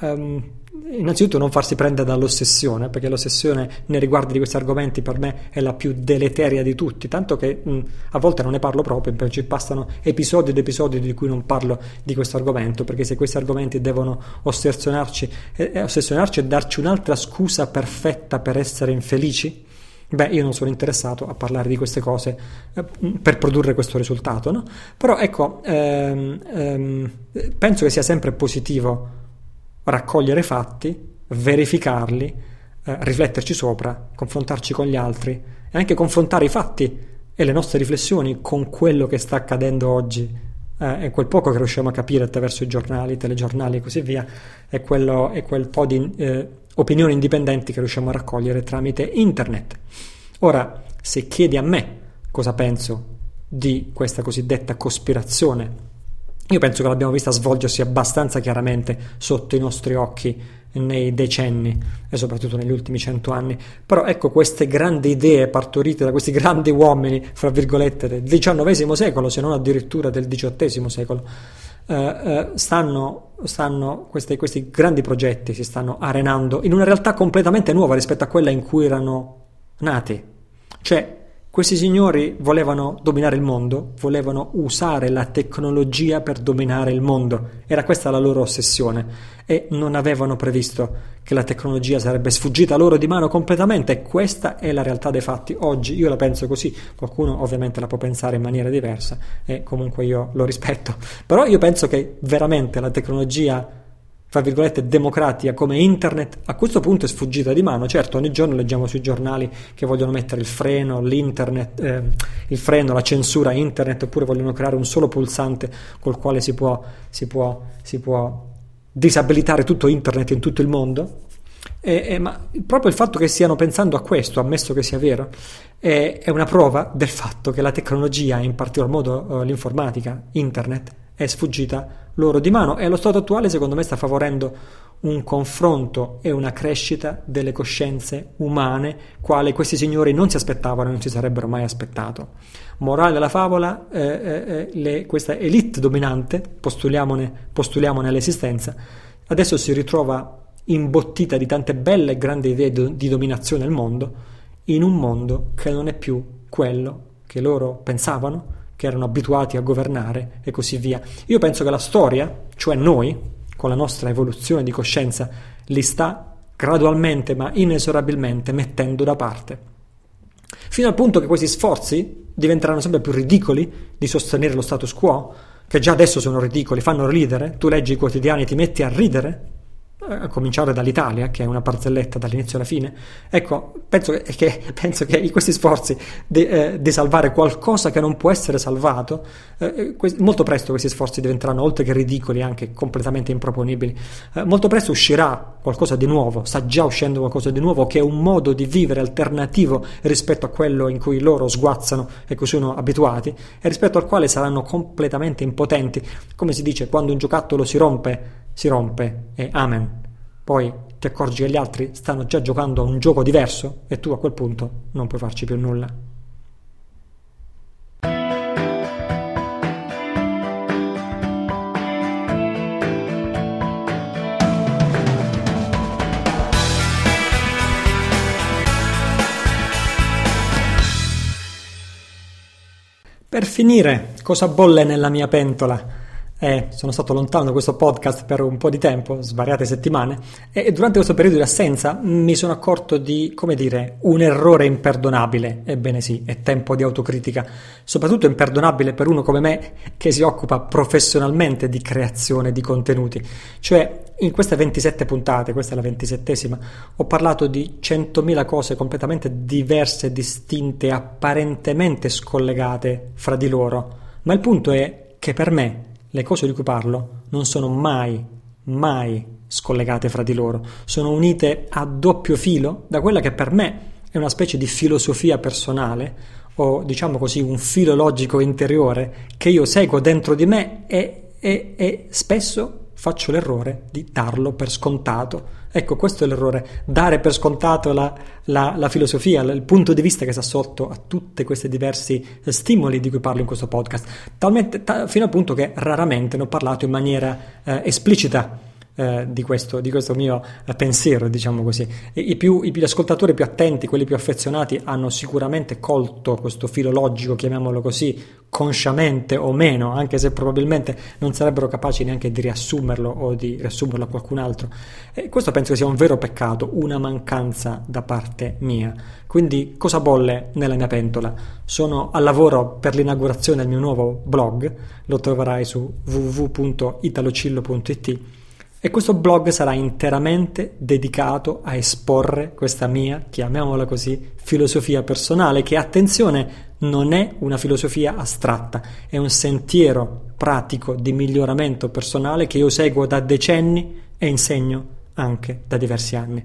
Um, innanzitutto non farsi prendere dall'ossessione, perché l'ossessione nei riguardi di questi argomenti per me è la più deleteria di tutti, tanto che mh, a volte non ne parlo proprio, perché ci passano episodi ed episodi di cui non parlo di questo argomento, perché se questi argomenti devono ossessionarci, eh, ossessionarci e darci un'altra scusa perfetta per essere infelici, Beh, io non sono interessato a parlare di queste cose eh, per produrre questo risultato, no? Però ecco, ehm, ehm, penso che sia sempre positivo raccogliere fatti, verificarli, eh, rifletterci sopra, confrontarci con gli altri e anche confrontare i fatti e le nostre riflessioni con quello che sta accadendo oggi eh, e quel poco che riusciamo a capire attraverso i giornali, i telegiornali e così via, e, quello, e quel po' di eh, opinioni indipendenti che riusciamo a raccogliere tramite internet. Ora, se chiedi a me cosa penso di questa cosiddetta cospirazione io penso che l'abbiamo vista svolgersi abbastanza chiaramente sotto i nostri occhi nei decenni e soprattutto negli ultimi cento anni. Però ecco queste grandi idee partorite da questi grandi uomini, fra virgolette, del XIX secolo, se non addirittura del XVIII secolo, eh, eh, stanno, stanno questi, questi grandi progetti si stanno arenando in una realtà completamente nuova rispetto a quella in cui erano nati. Cioè, questi signori volevano dominare il mondo, volevano usare la tecnologia per dominare il mondo, era questa la loro ossessione. E non avevano previsto che la tecnologia sarebbe sfuggita loro di mano completamente. Questa è la realtà dei fatti. Oggi io la penso così, qualcuno ovviamente la può pensare in maniera diversa e comunque io lo rispetto, però io penso che veramente la tecnologia fra virgolette, democratica come internet, a questo punto è sfuggita di mano. Certo, ogni giorno leggiamo sui giornali che vogliono mettere il freno, l'internet, eh, il freno, la censura internet, oppure vogliono creare un solo pulsante col quale si può, si può, si può disabilitare tutto internet in tutto il mondo. E, e, ma proprio il fatto che stiano pensando a questo, ammesso che sia vero, è, è una prova del fatto che la tecnologia, in particolar modo uh, l'informatica, internet, è sfuggita loro di mano e allo stato attuale secondo me sta favorendo un confronto e una crescita delle coscienze umane, quale questi signori non si aspettavano e non si sarebbero mai aspettato. Morale della favola, eh, eh, eh le, questa elite dominante, postuliamone, postuliamone l'esistenza, adesso si ritrova imbottita di tante belle e grandi idee di dominazione del mondo, in un mondo che non è più quello che loro pensavano, che erano abituati a governare e così via. Io penso che la storia, cioè noi, con la nostra evoluzione di coscienza, li sta gradualmente ma inesorabilmente mettendo da parte. Fino al punto che questi sforzi diventeranno sempre più ridicoli di sostenere lo status quo, che già adesso sono ridicoli, fanno ridere, tu leggi i quotidiani e ti metti a ridere, a cominciare dall'Italia, che è una barzelletta dall'inizio alla fine. Ecco, penso che, che, penso che questi sforzi di, eh, di, salvare qualcosa che non può essere salvato, eh, que- molto presto questi sforzi diventeranno, oltre che ridicoli, anche completamente improponibili. Eh, molto presto uscirà qualcosa di nuovo, sta già uscendo qualcosa di nuovo, che è un modo di vivere alternativo rispetto a quello in cui loro sguazzano e cui sono abituati, e rispetto al quale saranno completamente impotenti. Come si dice, quando un giocattolo si rompe, si rompe e amen. Poi ti accorgi che gli altri stanno già giocando a un gioco diverso e tu a quel punto non puoi farci più nulla. Per finire, cosa bolle nella mia pentola? Eh, sono stato lontano da questo podcast per un po' di tempo, svariate settimane, e durante questo periodo di assenza mi sono accorto di, come dire, un errore imperdonabile. Ebbene sì, è tempo di autocritica, soprattutto imperdonabile per uno come me che si occupa professionalmente di creazione di contenuti. Cioè, in queste 27 puntate, questa è la ventisettesima, ho parlato di 100.000 cose completamente diverse, distinte, apparentemente scollegate fra di loro. Ma il punto è che per me le cose di cui parlo non sono mai, mai scollegate fra di loro, sono unite a doppio filo da quella che per me è una specie di filosofia personale o diciamo così un filo logico interiore che io seguo dentro di me e, e, e spesso faccio l'errore di darlo per scontato. Ecco, questo è l'errore, dare per scontato la, la, la filosofia, il punto di vista che sta sotto a tutti questi diversi stimoli di cui parlo in questo podcast, talmente, ta, fino al punto che raramente ne ho parlato in maniera eh, esplicita eh, di, questo, di, questo, mio eh, pensiero, diciamo così. I, più, I, gli ascoltatori più attenti, quelli più affezionati, hanno sicuramente colto questo filo logico, chiamiamolo così, consciamente o meno, anche se probabilmente non sarebbero capaci neanche di riassumerlo o di riassumerlo a qualcun altro. E questo penso che sia un vero peccato, una mancanza da parte mia. Quindi cosa bolle nella mia pentola? Sono al lavoro per l'inaugurazione del mio nuovo blog, lo troverai su www.italocillo.it e questo blog sarà interamente dedicato a esporre questa mia, chiamiamola così, filosofia personale, che attenzione non è una filosofia astratta, è un sentiero pratico di miglioramento personale che io seguo da decenni e insegno anche da diversi anni.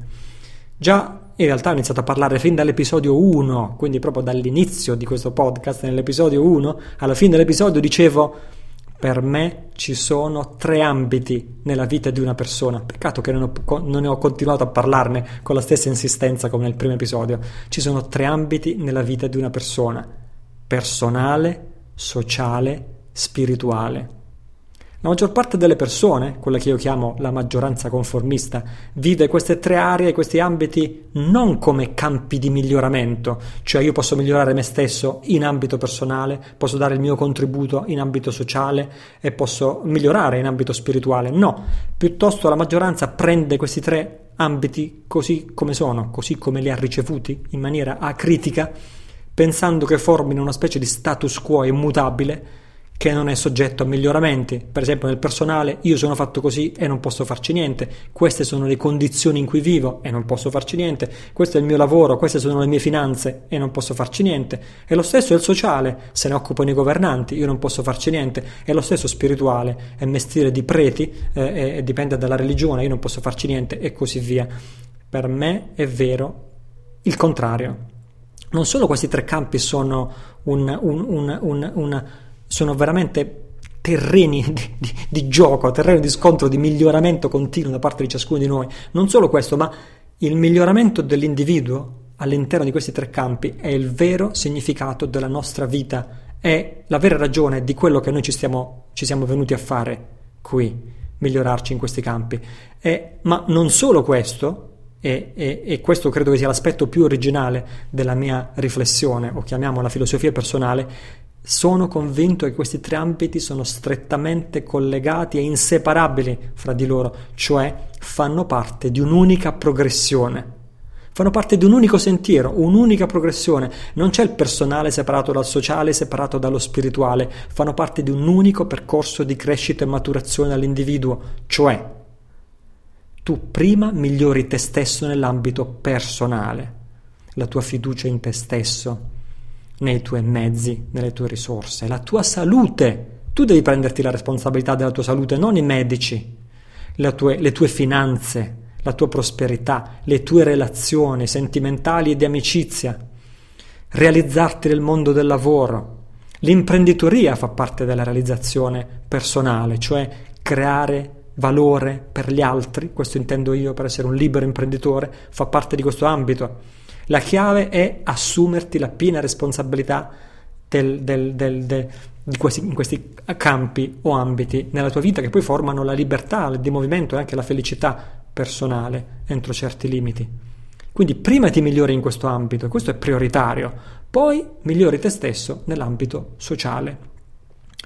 Già in realtà ho iniziato a parlare fin dall'episodio 1, quindi proprio dall'inizio di questo podcast, nell'episodio 1, alla fine dell'episodio dicevo per me ci sono tre ambiti nella vita di una persona. Peccato che non, ho, non ho continuato a parlarne con la stessa insistenza come nel primo episodio. Ci sono tre ambiti nella vita di una persona: personale, sociale, spirituale. La maggior parte delle persone, quella che io chiamo la maggioranza conformista, vive queste tre aree, questi ambiti non come campi di miglioramento, cioè io posso migliorare me stesso in ambito personale, posso dare il mio contributo in ambito sociale e posso migliorare in ambito spirituale. No, piuttosto la maggioranza prende questi tre ambiti così come sono, così come li ha ricevuti, in maniera acritica, pensando che formino una specie di status quo immutabile che non è soggetto a miglioramenti. Per esempio nel personale io sono fatto così e non posso farci niente, queste sono le condizioni in cui vivo e non posso farci niente, questo è il mio lavoro, queste sono le mie finanze e non posso farci niente. E lo stesso è il sociale, se ne occupano i governanti, io non posso farci niente. E lo stesso spirituale, è mestiere di preti eh, e dipende dalla religione, io non posso farci niente e così via. Per me è vero il contrario. Non solo questi tre campi sono un, un, un, un sono veramente terreni di, di, di gioco, terreni di scontro, di miglioramento continuo da parte di ciascuno di noi. Non solo questo, ma il miglioramento dell'individuo all'interno di questi tre campi è il vero significato della nostra vita, è la vera ragione di quello che noi ci, stiamo, ci siamo venuti a fare qui, migliorarci in questi campi. E, ma non solo questo, e, e, e, questo credo che sia l'aspetto più originale della mia riflessione, o chiamiamola filosofia personale, sono convinto che questi tre ambiti sono strettamente collegati e inseparabili fra di loro, cioè fanno parte di un'unica progressione. Fanno parte di un unico sentiero, un'unica progressione. Non c'è il personale separato dal sociale, separato dallo spirituale. Fanno parte di un unico percorso di crescita e maturazione all'individuo, cioè tu prima migliori te stesso nell'ambito personale, la tua fiducia in te stesso, nei tuoi mezzi, nelle tue risorse, la tua salute. Tu devi prenderti la responsabilità della tua salute, non i medici, tue, le tue finanze, la tua prosperità, le tue relazioni sentimentali e di amicizia, realizzarti nel mondo del lavoro. L'imprenditoria fa parte della realizzazione personale, cioè creare valore per gli altri, questo intendo io per essere un libero imprenditore, fa parte di questo ambito. La chiave è assumerti la piena responsabilità del, del, del, questi, in questi campi o ambiti nella tua vita che poi formano la libertà di movimento e anche la felicità personale entro certi limiti. Quindi prima ti migliori in questo ambito, questo è prioritario, poi migliori te stesso nell'ambito sociale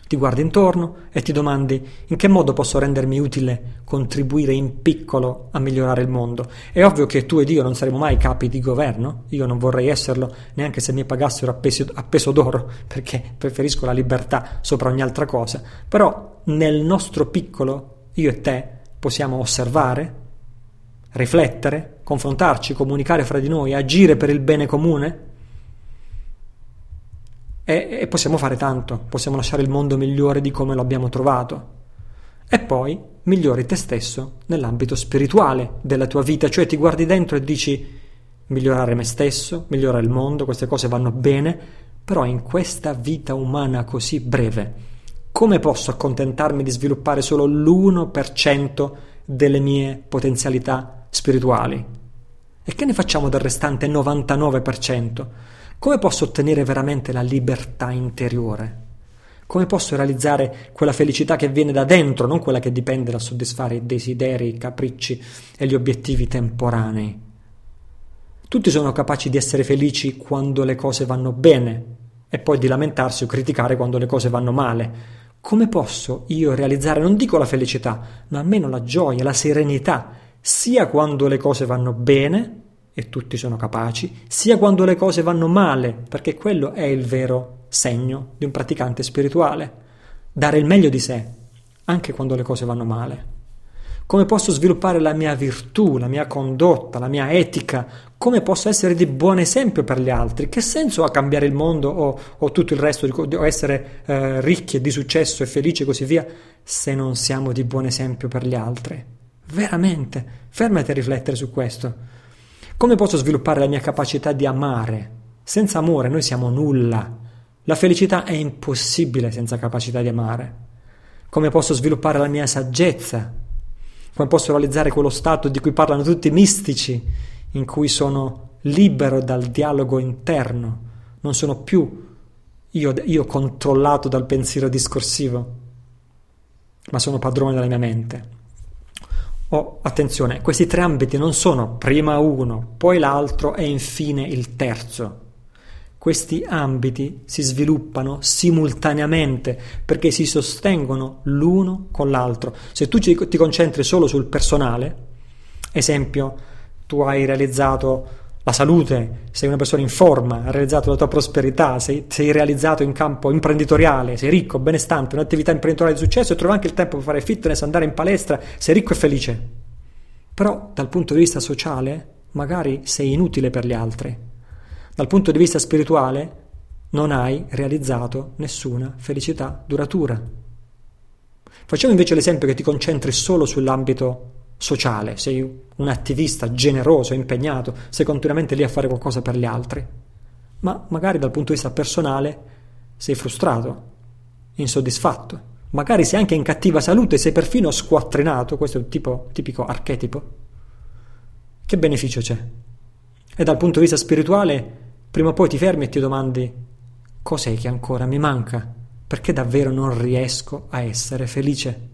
ti guardi intorno e ti domandi in che modo posso rendermi utile, contribuire in piccolo a migliorare il mondo. È ovvio che tu ed io non saremo mai capi di governo, io non vorrei esserlo neanche se mi pagassero a peso, a peso d'oro, (laughs) perché preferisco la libertà sopra ogni altra cosa, però nel nostro piccolo, io e te, possiamo osservare, riflettere, confrontarci, comunicare fra di noi, agire per il bene comune e, e possiamo fare tanto, possiamo lasciare il mondo migliore di come lo abbiamo trovato. E poi migliori te stesso nell'ambito spirituale della tua vita, cioè ti guardi dentro e dici migliorare me stesso, migliorare il mondo, queste cose vanno bene, però in questa vita umana così breve, come posso accontentarmi di sviluppare solo l'1% delle mie potenzialità spirituali? E che ne facciamo del restante 99%? Come posso ottenere veramente la libertà interiore? Come posso realizzare quella felicità che viene da dentro, non quella che dipende dal soddisfare i desideri, i capricci e gli obiettivi temporanei? Tutti sono capaci di essere felici quando le cose vanno bene e poi di lamentarsi o criticare quando le cose vanno male. Come posso io realizzare, non dico la felicità, ma almeno la gioia, la serenità, sia quando le cose vanno bene, e tutti sono capaci, sia quando le cose vanno male, perché quello è il vero segno di un praticante spirituale. Dare il meglio di sé, anche quando le cose vanno male. Come posso sviluppare la mia virtù, la mia condotta, la mia etica? Come posso essere di buon esempio per gli altri? Che senso ha cambiare il mondo o, o tutto il resto, o essere eh, ricchi e di successo e felici e così via, se non siamo di buon esempio per gli altri? Veramente, fermati a riflettere su questo. Come posso sviluppare la mia capacità di amare? Senza amore noi siamo nulla. La felicità è impossibile senza capacità di amare. Come posso sviluppare la mia saggezza? Come posso realizzare quello stato di cui parlano tutti i mistici, in cui sono libero dal dialogo interno, non sono più io, io controllato dal pensiero discorsivo, ma sono padrone della mia mente. Oh, attenzione, questi tre ambiti non sono prima uno, poi l'altro e infine il terzo. Questi ambiti si sviluppano simultaneamente perché si sostengono l'uno con l'altro. Se tu ti concentri solo sul personale, esempio, tu hai realizzato la salute, sei una persona in forma, hai realizzato la tua prosperità, sei, sei, realizzato in campo imprenditoriale, sei ricco, benestante, un'attività imprenditoriale di successo e trovi anche il tempo per fare fitness, andare in palestra, sei ricco e felice. Però dal punto di vista sociale magari sei inutile per gli altri. Dal punto di vista spirituale non hai realizzato nessuna felicità duratura. Facciamo invece l'esempio che ti concentri solo sull'ambito sociale, sei un attivista generoso, impegnato, sei continuamente lì a fare qualcosa per gli altri, ma magari dal punto di vista personale sei frustrato, insoddisfatto, magari sei anche in cattiva salute, sei perfino squattrinato, questo è un tipo, tipico archetipo, che beneficio c'è? E dal punto di vista spirituale, prima o poi ti fermi e ti domandi cos'è che ancora mi manca? Perché davvero non riesco a essere felice?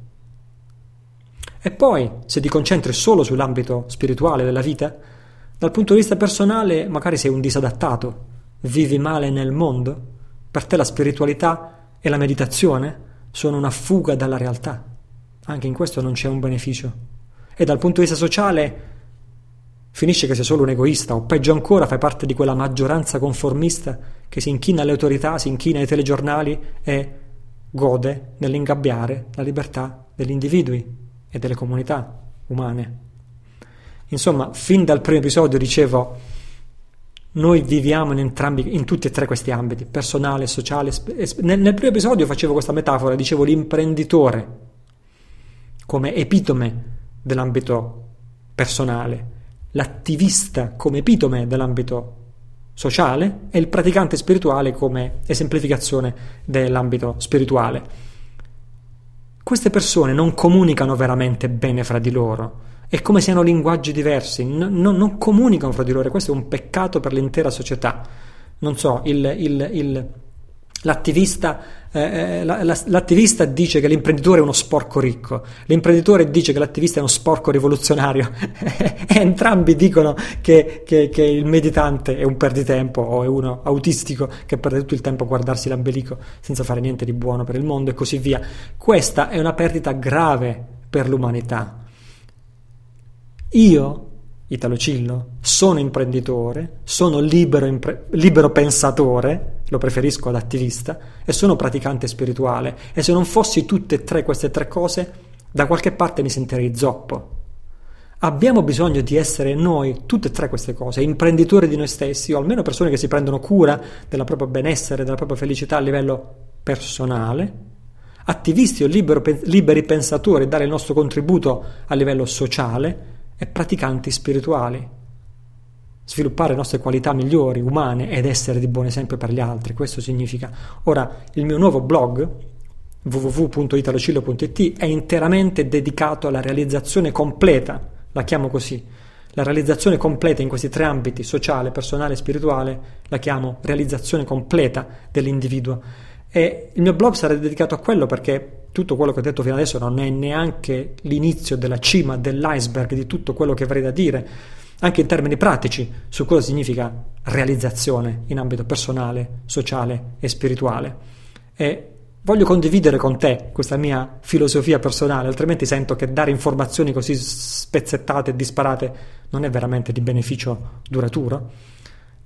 E poi, se ti concentri solo sull'ambito spirituale della vita, dal punto di vista personale magari sei un disadattato, vivi male nel mondo, per te la spiritualità e la meditazione sono una fuga dalla realtà. Anche in questo non c'è un beneficio. E dal punto di vista sociale finisce che sei solo un egoista o peggio ancora fai parte di quella maggioranza conformista che si inchina alle autorità, si inchina ai telegiornali e gode nell'ingabbiare la libertà degli individui e delle comunità umane. Insomma, fin dal primo episodio dicevo noi viviamo in entrambi, in tutti e tre questi ambiti, personale, sociale. Nel, nel primo episodio facevo questa metafora, dicevo l'imprenditore come epitome dell'ambito personale, l'attivista come epitome dell'ambito sociale e il praticante spirituale come esemplificazione dell'ambito spirituale. Queste persone non comunicano veramente bene fra di loro. È come se hanno linguaggi diversi, non, non, non comunicano fra di loro, questo è un peccato per l'intera società. Non so, il, il, il, l'attivista, eh, eh l'attivista, dice che l'imprenditore è uno sporco ricco, l'imprenditore dice che l'attivista è uno sporco rivoluzionario (laughs) entrambi dicono che, che, che, il meditante è un perditempo o è uno autistico che perde tutto il tempo a guardarsi l'ambelico senza fare niente di buono per il mondo e così via. Questa è una perdita grave per l'umanità. Io, Italo Cillo, sono imprenditore, sono libero, impre- libero pensatore, lo preferisco ad attivista, e sono praticante spirituale. E se non fossi tutte e tre queste tre cose, da qualche parte mi sentirei zoppo. Abbiamo bisogno di essere noi, tutte e tre queste cose, imprenditori di noi stessi, o almeno persone che si prendono cura del proprio benessere, della propria felicità a livello personale, attivisti o libero, liberi pensatori, dare il nostro contributo a livello sociale, e praticanti spirituali. Sviluppare le nostre qualità migliori, umane, ed essere di buon esempio per gli altri. Questo significa. Ora, il mio nuovo blog www.italocillo.it è interamente dedicato alla realizzazione completa, la chiamo così, la realizzazione completa in questi tre ambiti, sociale, personale e spirituale, la chiamo realizzazione completa dell'individuo. E il mio blog sarà dedicato a quello perché tutto quello che ho detto fino adesso non è neanche l'inizio della cima dell'iceberg di tutto quello che avrei da dire, anche in termini pratici, su cosa significa realizzazione in ambito personale, sociale e spirituale. E voglio condividere con te questa mia filosofia personale, altrimenti sento che dare informazioni così spezzettate e disparate non è veramente di beneficio duraturo.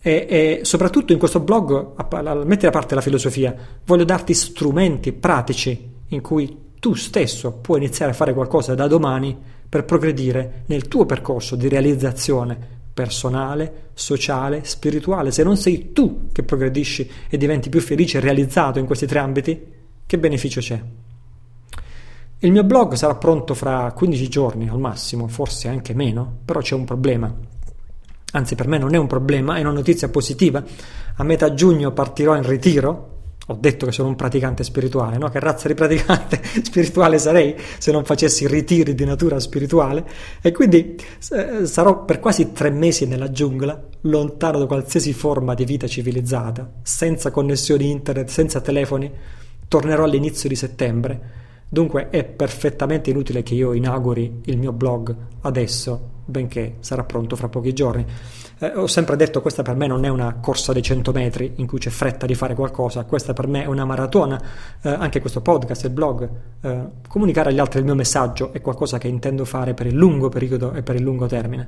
E, e, soprattutto in questo blog, a, metti da parte la filosofia, voglio darti strumenti pratici in cui tu stesso puoi iniziare a fare qualcosa da domani per progredire nel tuo percorso di realizzazione personale, sociale, spirituale. Se non sei tu che progredisci e diventi più felice e realizzato in questi tre ambiti, che beneficio c'è? Il mio blog sarà pronto fra 15 giorni al massimo, forse anche meno, però c'è un problema. Anzi, per me non è un problema, è una notizia positiva. A metà giugno partirò in ritiro ho detto che sono un praticante spirituale, no? Che razza di praticante (laughs) spirituale sarei se non facessi ritiri di natura spirituale? E quindi eh, sarò per quasi tre mesi nella giungla, lontano da qualsiasi forma di vita civilizzata, senza connessioni internet, senza telefoni. Tornerò all'inizio di settembre. Dunque è perfettamente inutile che io inauguri il mio blog adesso, benché sarà pronto fra pochi giorni. Eh, ho sempre detto questa per me non è una corsa dei 100 metri in cui c'è fretta di fare qualcosa, questa per me è una maratona, eh, anche questo podcast, il blog, eh, comunicare agli altri il mio messaggio è qualcosa che intendo fare per il lungo periodo e per il lungo termine.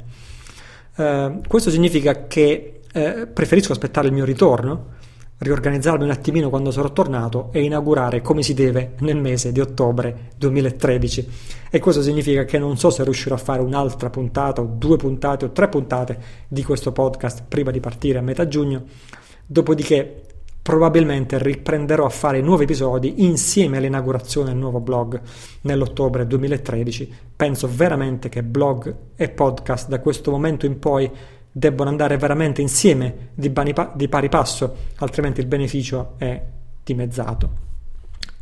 Eh, questo significa che eh, preferisco aspettare il mio ritorno riorganizzarmi un attimino quando sarò tornato e inaugurare come si deve nel mese di ottobre 2013. E questo significa che non so se riuscirò a fare un'altra puntata o due puntate o tre puntate di questo podcast prima di partire a metà giugno, dopodiché probabilmente riprenderò a fare nuovi episodi insieme all'inaugurazione del nuovo blog nell'ottobre 2013. Penso veramente che blog e podcast da questo momento in poi debbono andare veramente insieme di, di pari passo, altrimenti il beneficio è dimezzato.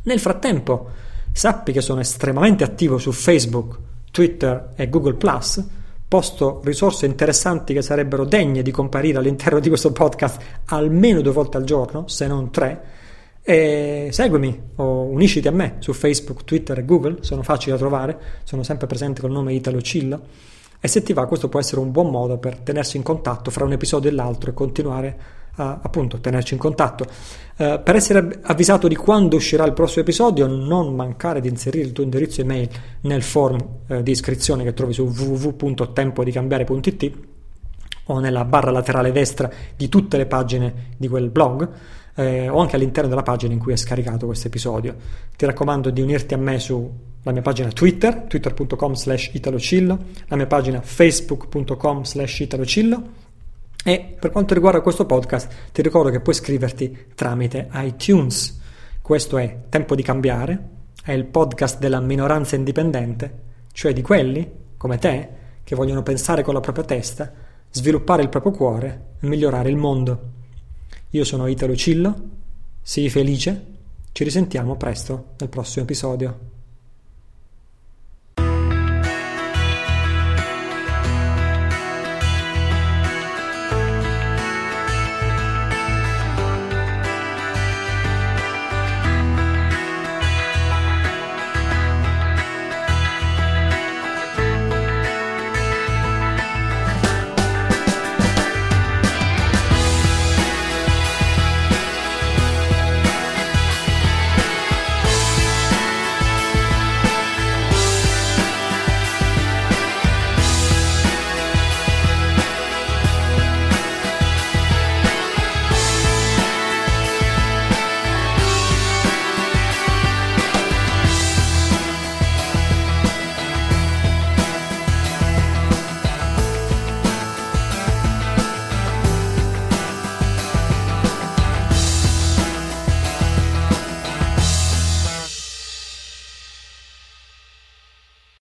Nel frattempo, Sappi che sono estremamente attivo su Facebook, Twitter e Google + posto risorse interessanti che sarebbero degne di comparire all'interno di questo podcast almeno due volte al giorno, se non tre. E seguimi o unisciti a me su Facebook, Twitter e Google, sono facili da trovare, sono sempre presente col nome Italo Cillo. E se ti va, questo può essere un buon modo per tenersi in contatto fra un episodio e l'altro e continuare a appunto tenerci in contatto. Uh, per essere avvisato di quando uscirà il prossimo episodio, non mancare di inserire il tuo indirizzo email nel form uh, di iscrizione che trovi su www.tempodicambiare.it o nella barra laterale destra di tutte le pagine di quel blog eh, o anche all'interno della pagina in cui è scaricato questo episodio. Ti raccomando di unirti a me sulla mia pagina Twitter, twitter.com slash italocillo, la mia pagina facebook.com slash italocillo e per quanto riguarda questo podcast, ti ricordo che puoi iscriverti tramite iTunes. Questo è Tempo di cambiare, è il podcast della minoranza indipendente, cioè di quelli, come te, che vogliono pensare con la propria testa, sviluppare il proprio cuore e migliorare il mondo. Io sono Italo Cillo, sii felice, ci risentiamo presto nel prossimo episodio.